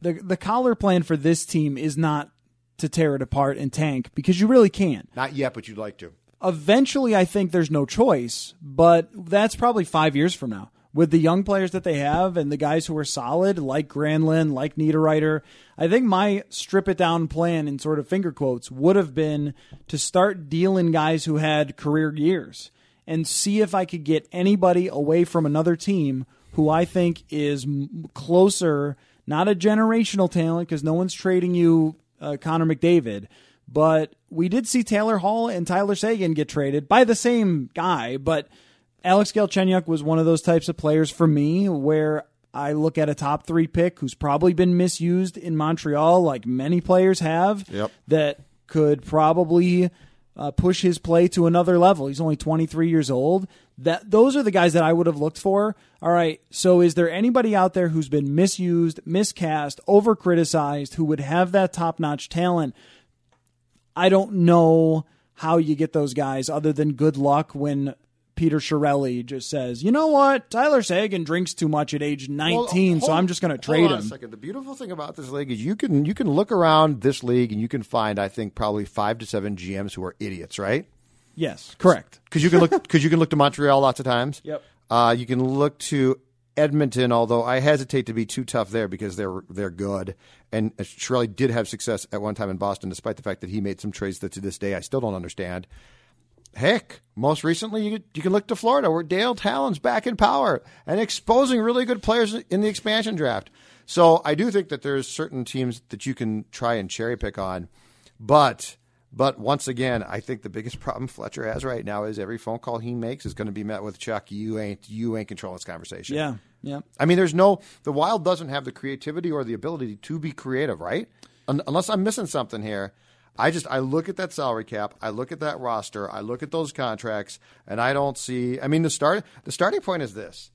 the the Coller plan for this team is not to tear it apart and tank because you really can't. Not yet, but you'd like to. Eventually, I think there's no choice, but that's probably five years from now. with the young players that they have and the guys who are solid, like Granlund, like Niederreiter. I think my strip it down plan in sort of finger quotes would have been to start dealing guys who had career years and see if I could get anybody away from another team who I think is closer, not a generational talent because no one's trading you uh, Connor McDavid, but we did see Taylor Hall and Tyler Seguin get traded by the same guy, but Alex Galchenyuk was one of those types of players for me where I look at a top three pick who's probably been misused in Montreal, like many players have, Yep. that could probably uh, push his play to another level. He's only 23 years old. That those are the guys that I would have looked for. All right, so is there anybody out there who's been misused, miscast, over criticized, who would have that top notch talent? I don't know how you get those guys other than good luck when Peter Chiarelli just says, you know what, Tyler Seguin drinks too much at age 19, Well, so I'm just going to trade him. second. The beautiful thing about this league is you can you can look around this league and you can find I think probably five to seven GMs who are idiots, right? Yes, correct. Because you can look because you can look to Montreal lots of times. Yep. Uh, you can look to Edmonton, although I hesitate to be too tough there because they're they're good. And Chiarelli did have success at one time in Boston, despite the fact that he made some trades that to this day I still don't understand. Heck, most recently you, you can look to Florida, where Dale Tallon's back in power and exposing really good players in the expansion draft. So I do think that there's certain teams that you can try and cherry pick on, but but once again, I think the biggest problem Fletcher has right now is every phone call he makes is going to be met with Chuck. You ain't you ain't controlling this conversation. Yeah, yeah. I mean, there's no the Wild doesn't have the creativity or the ability to be creative, right? Un- unless I'm missing something here. I just I look at that salary cap, I look at that roster, I look at those contracts, and I don't see. I mean, the start the starting point is this,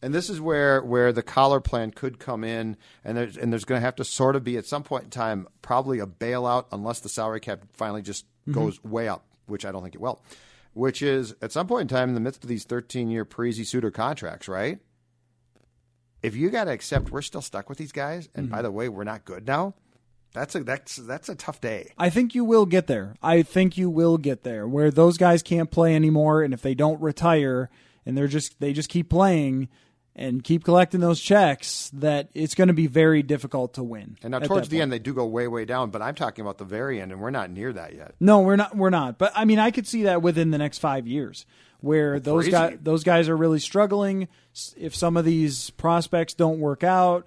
and this is where where the Coller plan could come in, and there's and there's going to have to sort of be at some point in time probably a bailout unless the salary cap finally just mm-hmm. goes way up, which I don't think it will. Which is at some point in time in the midst of these 13 year Parise Suter contracts, right? If you got to accept we're still stuck with these guys, and by mm-hmm. the way, we're not good now. That's a that's that's a tough day. I think you will get there. I think you will get there where those guys can't play anymore, and if they don't retire and they're just they just keep playing and keep collecting those checks, that it's going to be very difficult to win. And now towards the point. end, they do go way way down. But I'm talking about the very end, and we're not near that yet. No, we're not. We're not. But I mean, I could see that within the next five years, where those crazy. guys those guys are really struggling. If some of these prospects don't work out,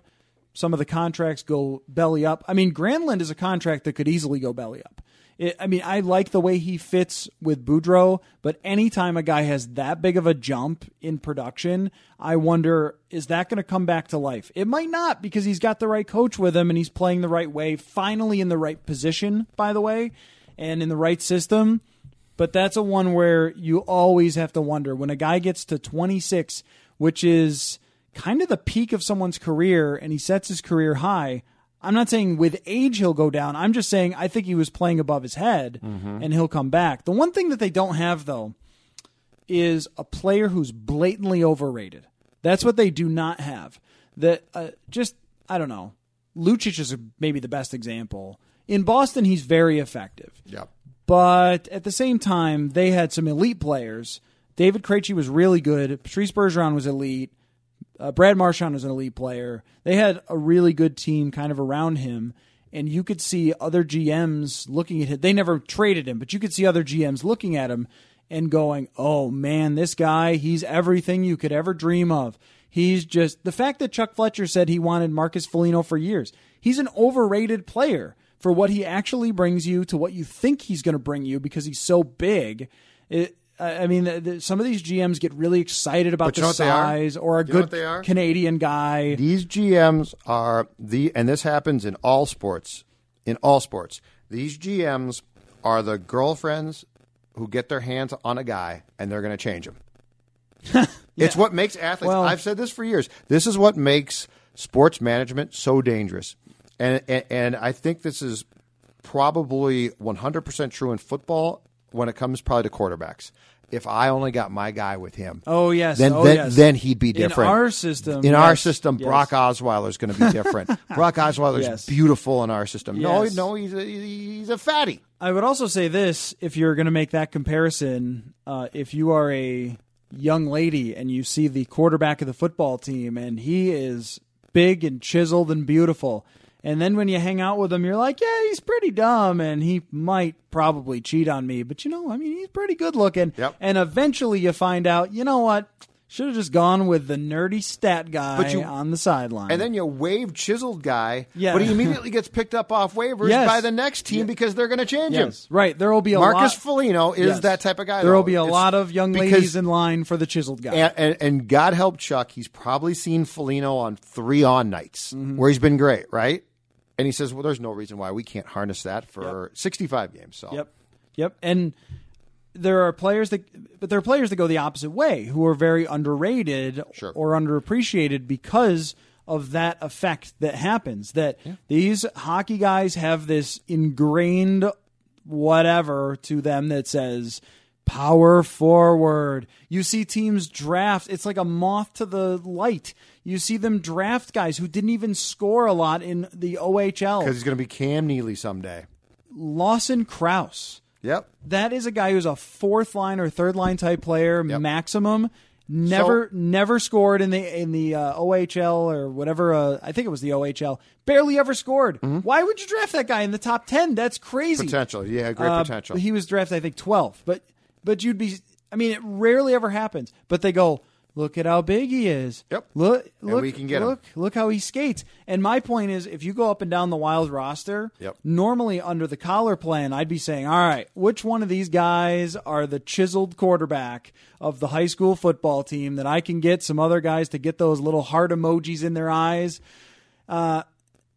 some of the contracts go belly up. I mean, Granlund is a contract that could easily go belly up. It, I mean, I like the way he fits with Boudreau, but anytime a guy has that big of a jump in production, I wonder is that going to come back to life? It might not because he's got the right coach with him and he's playing the right way, finally in the right position, by the way, and in the right system. But that's a one where you always have to wonder when a guy gets to 26, which is kind of the peak of someone's career, and he sets his career high. I'm not saying with age he'll go down. I'm just saying I think he was playing above his head and he'll come back. The one thing that they don't have, though, is a player who's blatantly overrated. That's what they do not have. That uh, just I don't know. Lucic is maybe the best example. In Boston, he's very effective. Yep. But at the same time, they had some elite players. David Krejci was really good. Patrice Bergeron was elite. Uh, Brad Marchand was an elite player. They had a really good team kind of around him. And you could see other GMs looking at him. They never traded him, but you could see other GMs looking at him and going, oh man, this guy, he's everything you could ever dream of. He's just the fact that Chuck Fletcher said he wanted Marcus Foligno for years. He's an overrated player for what he actually brings you to what you think he's going to bring you because he's so big. It, I I mean, th- th- some of these GMs get really excited about But you the know they are? size or a You good? Canadian guy. These GMs are the, and this happens in all sports. In all sports, these GMs are the girlfriends who get their hands on a guy and they're going to change him. It's what makes athletes. Well- I've said this for years. This is what makes sports management so dangerous, and and, and I think this is probably 100% true in football when it comes probably to quarterbacks. If I only got my guy with him, Oh yes, then oh, then, yes. then he'd be different. In our system, in our yes, system, yes. Brock Osweiler is going to be different. Brock Osweiler is beautiful in our system. No, no, he's a, he's a fatty. I would also say this: if you're going to make that comparison, uh, if you are a young lady and you see the quarterback of the football team and he is big and chiseled and beautiful. And then when you hang out with him, you're like, yeah, he's pretty dumb and he might probably cheat on me. But you know, I mean, he's pretty good looking. Yep. And eventually you find out, you know what? Should have just gone with the nerdy stat guy you- on the sideline. And then you wave chiseled guy, Yeah. but he immediately gets picked up off waivers Yes. by the next team because they're going to change him. right. There will be a Marcus lot. Foligno is Yes. that type of guy. There will be a It's lot of young ladies in line for the chiseled guy. And, and, and God help Chuck, he's probably seen Foligno on three on nights Mm-hmm. where he's been great, right? And he says, well, there's no reason why we can't harness that for 65 games. So Yep. Yep. And there are players that, but there are players that go the opposite way who are very underrated Sure. or underappreciated because of that effect that happens. That these hockey guys have this ingrained whatever to them that says power forward. You see teams draft, it's like a moth to the light. You see them draft guys who didn't even score a lot in the OHL. because he's going to be Cam Neely someday. Lawson Crouse. Yep. That is a guy who's a fourth line or third line type player Yep. maximum. Never, So- never scored in the in the uh, OHL or whatever. Uh, I think it was the OHL. Barely ever scored. Mm-hmm. Why would you draft that guy in the top ten? That's crazy. Potential. Yeah, great Uh, potential. He was drafted, I think, 12th. But but you'd be. I mean, it rarely ever happens. But they go, look at how big he is. Yep. Look, And look, we can get him. look, look how he skates. And my point is, if you go up and down the Wild roster, Yep. normally under the Coller plan, I'd be saying, all right, which one of these guys are the chiseled quarterback of the high school football team that I can get some other guys to get those little heart emojis in their eyes? Uh,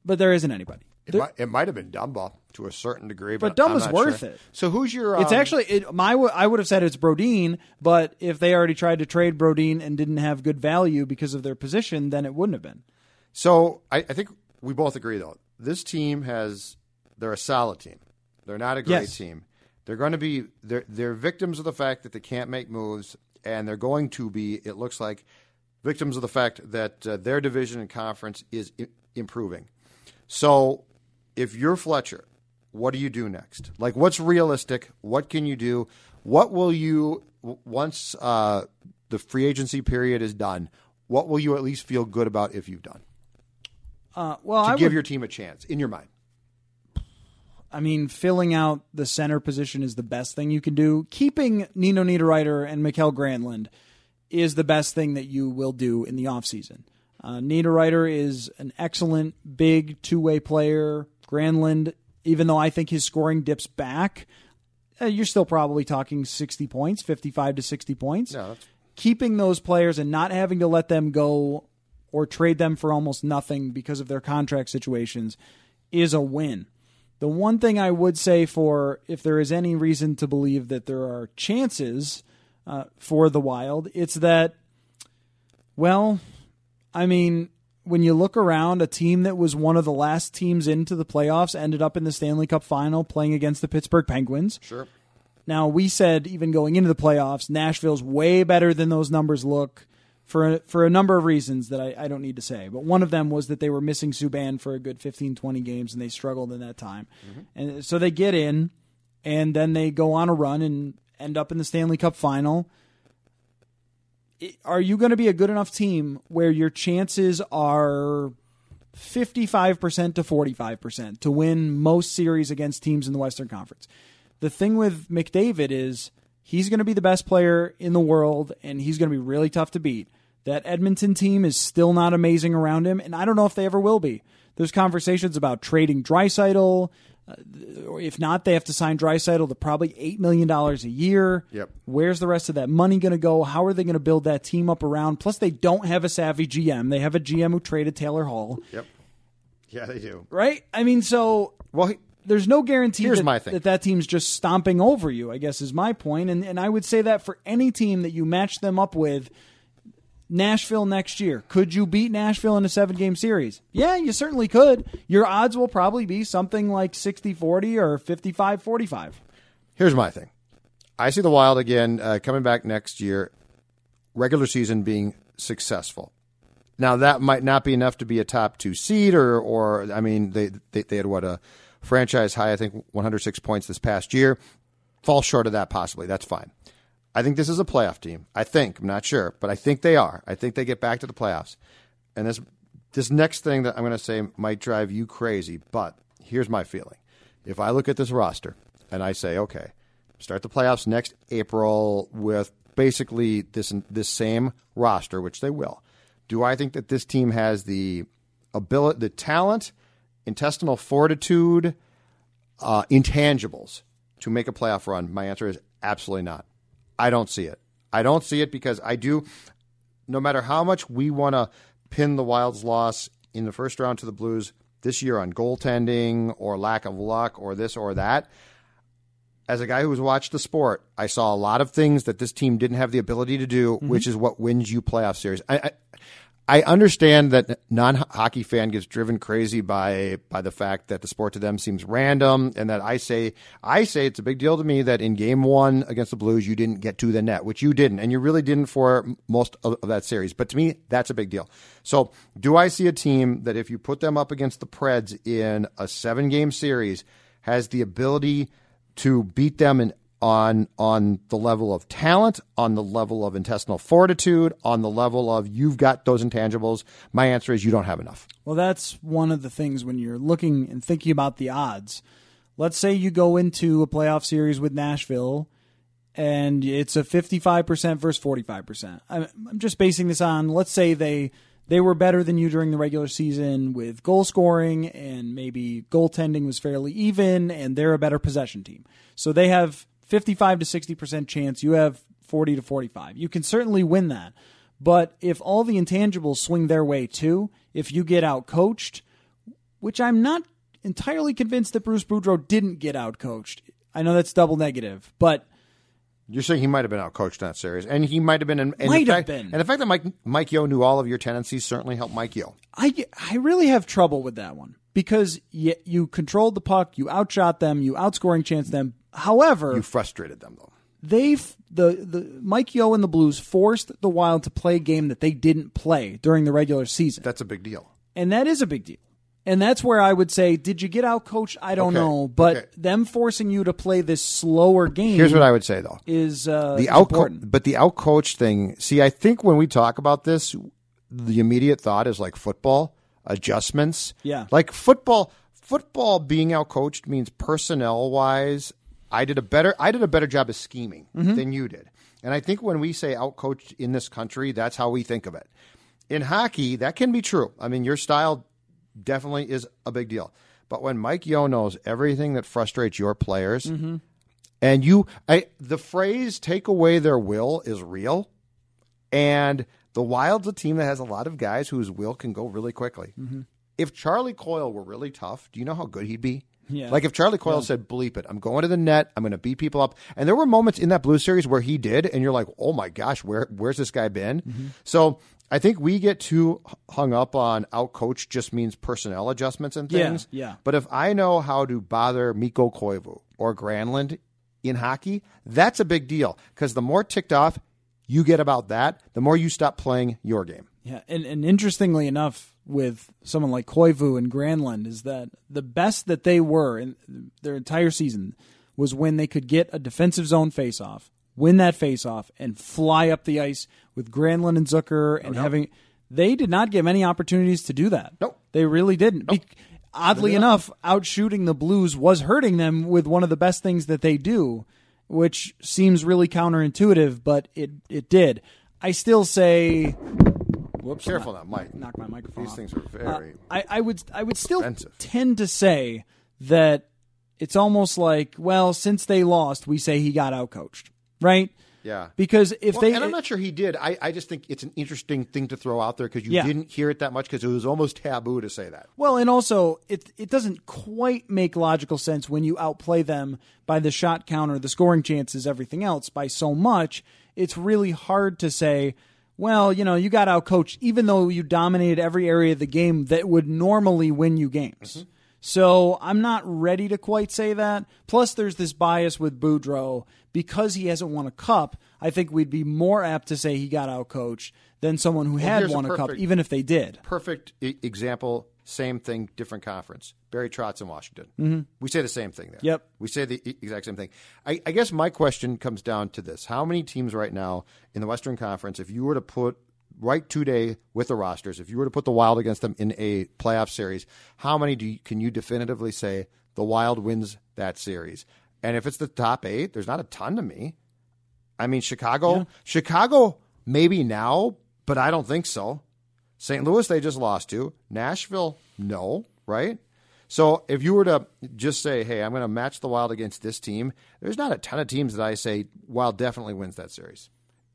but there isn't anybody. It, might, it might have been Dumba to a certain degree, But but, Dumba's worth sure. it. So who's your? It's um, actually it, my. I would have said it's Brodin, but if they already tried to trade Brodin and didn't have good value because of their position, then it wouldn't have been. So I, I think we both agree though. This team has they're a solid team. They're not a great Yes. team. They're going to be they're they're victims of the fact that they can't make moves, and they're going to be. It looks like victims of the fact that uh, their division and conference is I- improving. So if you're Fletcher, what do you do next? Like, what's realistic? What can you do? What will you once uh, the free agency period is done? What will you at least feel good about if you've done? Uh, well, to I give would, your team a chance in your mind. I mean, filling out the center position is the best thing you can do. Keeping Nino Niederreiter and Mikael Granlund is the best thing that you will do in the offseason. Uh, Niederreiter is an excellent big two way player. Granlund, even though I think his scoring dips back, uh, you're still probably talking 60 points, 55 to 60 points. Keeping those players and not having to let them go or trade them for almost nothing because of their contract situations is a win. The one thing I would say for if there is any reason to believe that there are chances uh, for the Wild, it's that, well, I mean, when you look around, a team that was one of the last teams into the playoffs ended up in the Stanley Cup final playing against the Pittsburgh Penguins. Sure. Now, we said even going into the playoffs, Nashville's way better than those numbers look for a, for a number of reasons that I, I don't need to say. But one of them was that they were missing Subban for a good 15, 20 games, and they struggled in that time. Mm-hmm. And so they get in, and then they go on a run and end up in the Stanley Cup final. Are you going to be a good enough team where your chances are 55% to 45% to win most series against teams in the Western Conference. The thing with McDavid is he's going to be the best player in the world and he's going to be really tough to beat. That Edmonton team is still not amazing around him, and I don't know if they ever will be. There's conversations about trading Draisaitl. Uh, or if not, they have to sign Draisaitl to probably $8 million a year. Yep. Where's the rest of that money going to go? How are they going to build that team up around? Plus, they don't have a savvy GM. They have a GM who traded Taylor Hall, Yep. Yeah, they do. right? I mean, so Well, he- there's no guarantee Here's that, my thing. that that team's just stomping over you, I guess is my. And, and I would say that for any team that you match them up with, Nashville next year, could you beat Nashville in a seven game series? Yeah, you certainly could. Your odds will probably be something like 60 40 or 55 45. here's my thing. I see the Wild again uh, coming back next year, regular season being successful. Now that might not be enough to be a top two seed, or or I mean they they, they had what a franchise high, I think 106 points this past year. Fall short of that possibly. That's fine. I think this is a playoff team. I think I'm not sure, but I think they are. I think they get back to the playoffs. And this this next thing that I'm going to say might drive you crazy, but here's my feeling. If I look at this roster and I say, okay, start the playoffs next April with basically this this same roster, which they will. Do I think that this team has the ability, the talent, intestinal fortitude, uh, intangibles to make a playoff run? My answer is absolutely not. I don't see it. I don't see it because I do. No matter how much we want to pin the Wild's loss in the first round to the Blues this year on goaltending or lack of luck or this or that, as a guy who's watched the sport, I saw a lot of things that this team didn't have the ability to do, mm-hmm. which is what wins you playoff series. I, I, I understand that non-hockey fan gets driven crazy by by the fact that the sport to them seems random, and that I say I say it's a big deal to me that in Game One against the Blues you didn't get to the net, which you didn't, and you really didn't for most of, of that series. But to me, that's a big deal. So, do I see a team that if you put them up against the Preds in a seven-game series has the ability to beat them in on on the level of talent, on the level of intestinal fortitude, on the level of you've got those intangibles? My answer is you don't have enough. Well, that's one of the things when you're looking and thinking about the odds. Let's say you go into a playoff series with Nashville and it's a 55% versus 45%. I'm just basing this on let's say they they were better than you during the regular season with goal scoring and maybe goaltending was fairly even and they're a better possession team. So they have 55 to 60% chance, you have 40 to 45. You can certainly win that. But if all the intangibles swing their way too, if you get out coached, which I'm not entirely convinced that Bruce Boudreau didn't get out coached. I know that's double negative, but you're saying he might have been out coached in that series, and he might have been. in. might have fact, been. And the fact that Mike Mike Yeo knew all of your tendencies certainly helped Mike Yeo. I I really have trouble with that one because you, you controlled the puck, you outshot them, you outscoring chance them, However, you frustrated them though. They've the the Mike Yeo and the Blues forced the Wild to play a game that they didn't play during the regular season. That's a big deal. And that is a big deal. And that's where I would say, did you get out coached? I don't okay. know, but okay. them forcing you to play this slower game. Here's what I would say though: is uh, the out but the out coach thing. See, I think when we talk about this, the immediate thought is like football adjustments. Yeah, like football. Football being out coached means personnel wise I did a better I did a better job of scheming mm-hmm. than you did. And I think when we say outcoached in this country, that's how we think of it. In hockey, that can be true. I mean, your style definitely is a big deal. But when Mike Yeo knows everything that frustrates your players, mm-hmm. and you, I, the phrase "take away their will" is real, and the Wild's a team that has a lot of guys whose will can go really quickly. Mm-hmm. If Charlie Coyle were really tough, do you know how good he'd be? Yeah. Like if Charlie Coyle yeah. said, "Bleep it, I'm going to the net. I'm going to beat people up," and there were moments in that Blue Series where he did, and you're like, "Oh my gosh, where where's this guy been?" Mm-hmm. So I think we get too hung up on out coach just means personnel adjustments and things. Yeah, yeah. But if I know how to bother Mikko Koivu or Granlund in hockey, that's a big deal because the more ticked off you get about that, the more you stop playing your game. Yeah, and, and interestingly enough, with someone like Koivu and Granlund is that the best that they were in their entire season was when they could get a defensive zone faceoff, win that faceoff, and fly up the ice with Granlund and Zucker oh, and no, having. They did not give any opportunities to do that. Nope. They really didn't. Be- oddly enough, outshooting the Blues was hurting them with one of the best things that they do, which seems really counterintuitive, but it, it did. I still say Whoops! Careful now, Mike. Knock my microphone. These off. things are very. Uh, I, I would I would still expensive. tend to say that it's almost like well, since they lost, we say he got outcoached, right? Yeah. Because if well, they and I'm not sure he did. I, I just think it's an interesting thing to throw out there because you yeah. didn't hear it that much because it was almost taboo to say that. Well, and also it it doesn't quite make logical sense when you outplay them by the shot counter, the scoring chances, everything else by so much. It's really hard to say well, you know, you got out coached, even though you dominated every area of the game that would normally win you games. Mm-hmm. So I'm not ready to quite say that. Plus, there's this bias with Boudreau because he hasn't won a cup. I think we'd be more apt to say he got out coached than someone who well, had won a, perfect, a, cup, even if they did. Perfect example: same thing, different conference. Barry Trotz in Washington. Mm-hmm. We say the same thing there. Yep. We say the exact same thing. I, I guess my question comes down to this: How many teams right now in the Western Conference, if you were to put right today with the rosters, if you were to put the Wild against them in a playoff series, how many do you, can you definitively say the Wild wins that series? And if it's the top eight, there's not a ton to me. I mean, Chicago, Yeah. Chicago, maybe now, but I don't think so. St. Louis, they just lost to. Nashville, no, right? So if you were to just say, hey, I'm going to match the Wild against this team, there's not a ton of teams that I say Wild definitely wins that series.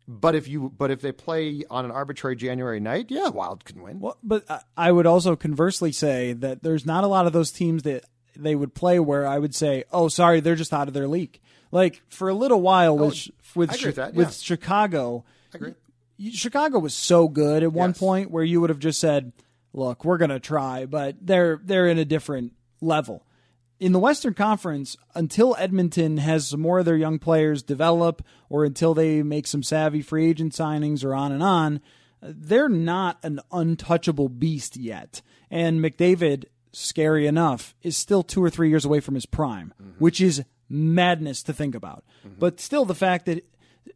But if you, but if they play on an arbitrary January night, yeah, Wild can win. Well, but I- would also conversely say that there's not a lot of those teams that they would play where I would say, "Oh, sorry, they're just out of their league." Like for a little while with with Oh, with that, with yeah. Chicago, I agree. you- Chicago was so good at one Yes. point where you would have just said, "Look, we're going to try," but they're they're in a different level. In the Western Conference, until Edmonton has some more of their young players develop, or until they make some savvy free agent signings, or on and on, they're not an untouchable beast yet. And McDavid, scary enough, is still two or three years away from his prime, mm-hmm. which is madness to think about. Mm-hmm. But still, the fact that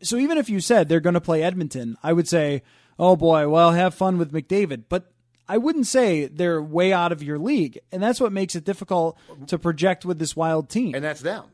so even if you said they're going to play Edmonton, I would say, oh boy, well, have fun with McDavid. But I wouldn't say they're way out of your league, and that's what makes it difficult to project with this wild team. and that's them.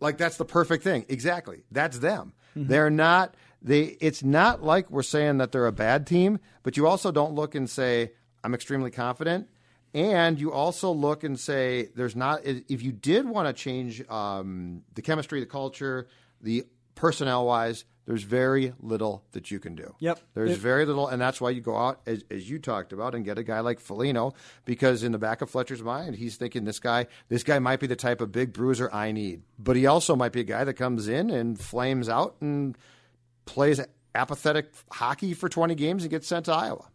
Like that's the perfect thing. Exactly. That's them. They're not they it's not like we're saying that they're a bad team, but you also don't look and say I'm extremely confident. And you also look and say there's not if you did want to change um, the chemistry, the culture, the personnel wise, there's very little that you can do. Yep. There's It- very little, and that's why you go out, as, as you talked about, and get a guy like Foligno, because in the back of Fletcher's mind, he's thinking this guy, this guy might be the type of big bruiser I need, but he also might be a guy that comes in and flames out and plays apathetic hockey for 20 games and gets sent to Iowa.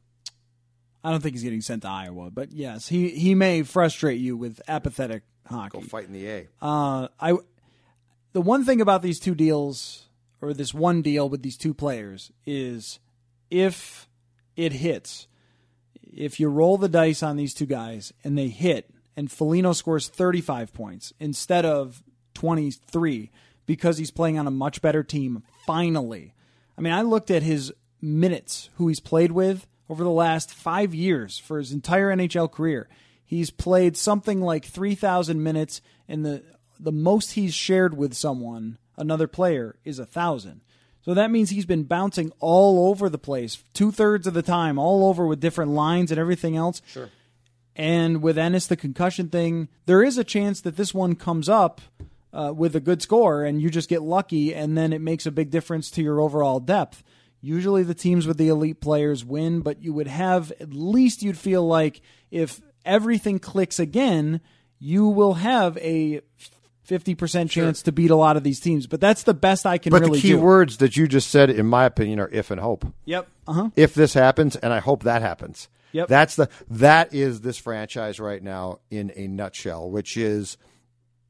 I don't think he's getting sent to Iowa, but yes, he he may frustrate you with apathetic hockey. Go fight in the A. Uh, I the one thing about these two deals or this one deal with these two players is if it hits, if you roll the dice on these two guys and they hit, and Foligno scores 35 points instead of 23 because he's playing on a much better team. Finally, I mean, I looked at his minutes, who he's played with over the last five years for his entire NHL career. He's played something like 3,000 minutes, in the the most he's shared with someone, another player, is a thousand. So that means he's been bouncing all over the place, two thirds of the time, all over with different lines and everything else. Sure. And with Ennis, the concussion thing, there is a chance that this one comes up uh, with a good score and you just get lucky, and then it makes a big difference to your overall depth. Usually the teams with the elite players win, but you would have at least you'd feel like if everything clicks again, you will have a 50% chance to beat a lot of these teams. But that's the best I can But really the key do. words that you just said, in my opinion, are if and hope. Yep. Uh huh. if this happens, and I hope that happens. Yep. That's the that is this franchise right now in a nutshell, which is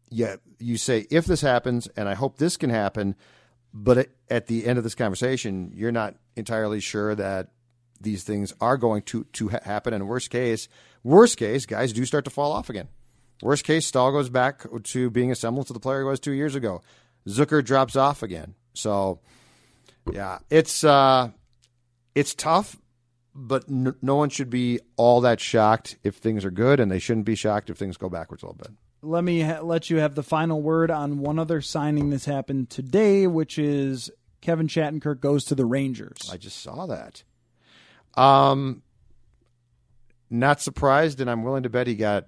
yeah, you say if this happens, and I hope this can happen, but at- the end of this conversation, you're not entirely sure that these things are going to to ha- happen. And worst case, worst case, guys do start to fall off again. Worst case, Staal goes back to being a semblance of the player he was two years ago. Zucker drops off again. So, yeah, it's uh, it's tough, but n- no one should be all that shocked if things are good, and they shouldn't be shocked if things go backwards a little bit. let me ha- let you have the final word on one other signing that's happened today, which is Kevin Shattenkirk goes to the Rangers. I just saw that. Um, not surprised, and I'm willing to bet he got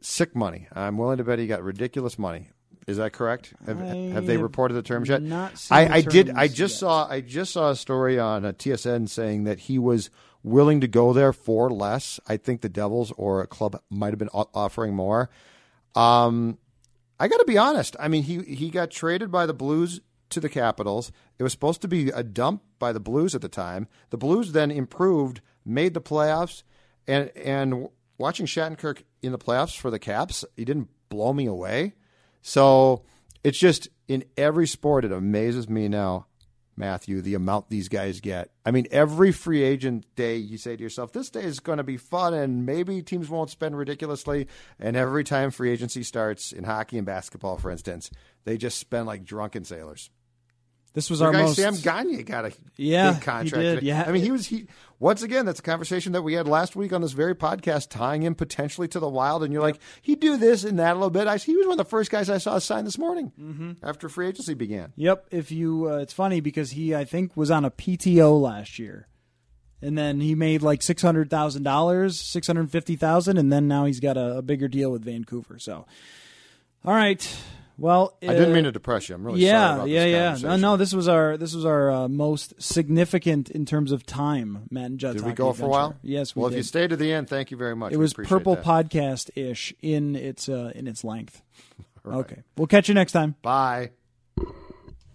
sick money. I'm willing to bet he got ridiculous money. Is that correct? Have, have they reported the terms yet? not I, I did. I just yet. saw. I just saw a story on a TSN saying that he was willing to go there for less. I think the Devils or a club might have been offering more. Um, I got to be honest. I mean, he he got traded by the Blues to the Capitals. It was supposed to be a dump by the Blues at the time. The Blues then improved, made the playoffs, and and watching Shattenkirk in the playoffs for the Caps, he didn't blow me away. So it's just in every sport, it amazes me now Matthew, the amount these guys get. I mean, every free agent day, you say to yourself, this day is going to be fun and maybe teams won't spend ridiculously. And every time free agency starts in hockey and basketball, for instance, they just spend like drunken sailors. This was Our our guy most. Sam Gagne got a Yeah, big contract. he did, yeah. I mean, he was he once again. That's a conversation that we had last week on this very podcast, tying him potentially to the Wild. And you're like, he'd do this and that a little bit. I he was one of the first guys I saw sign this morning Mm-hmm. after free agency began. Yep. If you, uh, it's funny because he, I think, was on a PTO last year, and then he made like six hundred thousand dollars, six hundred fifty thousand, and then now he's got a, a bigger deal with Vancouver. So, all right. Well, I didn't uh, mean to depress you. I'm really yeah, sorry about yeah, yeah. No, no, this was our this was our uh, most significant in terms of time, Matt and Judd's Did we go for a while? Yes, we well, did. if you stayed to the end, thank you very much. it We was purple podcast ish in its uh, in its length. Okay, we'll catch you next time. Bye.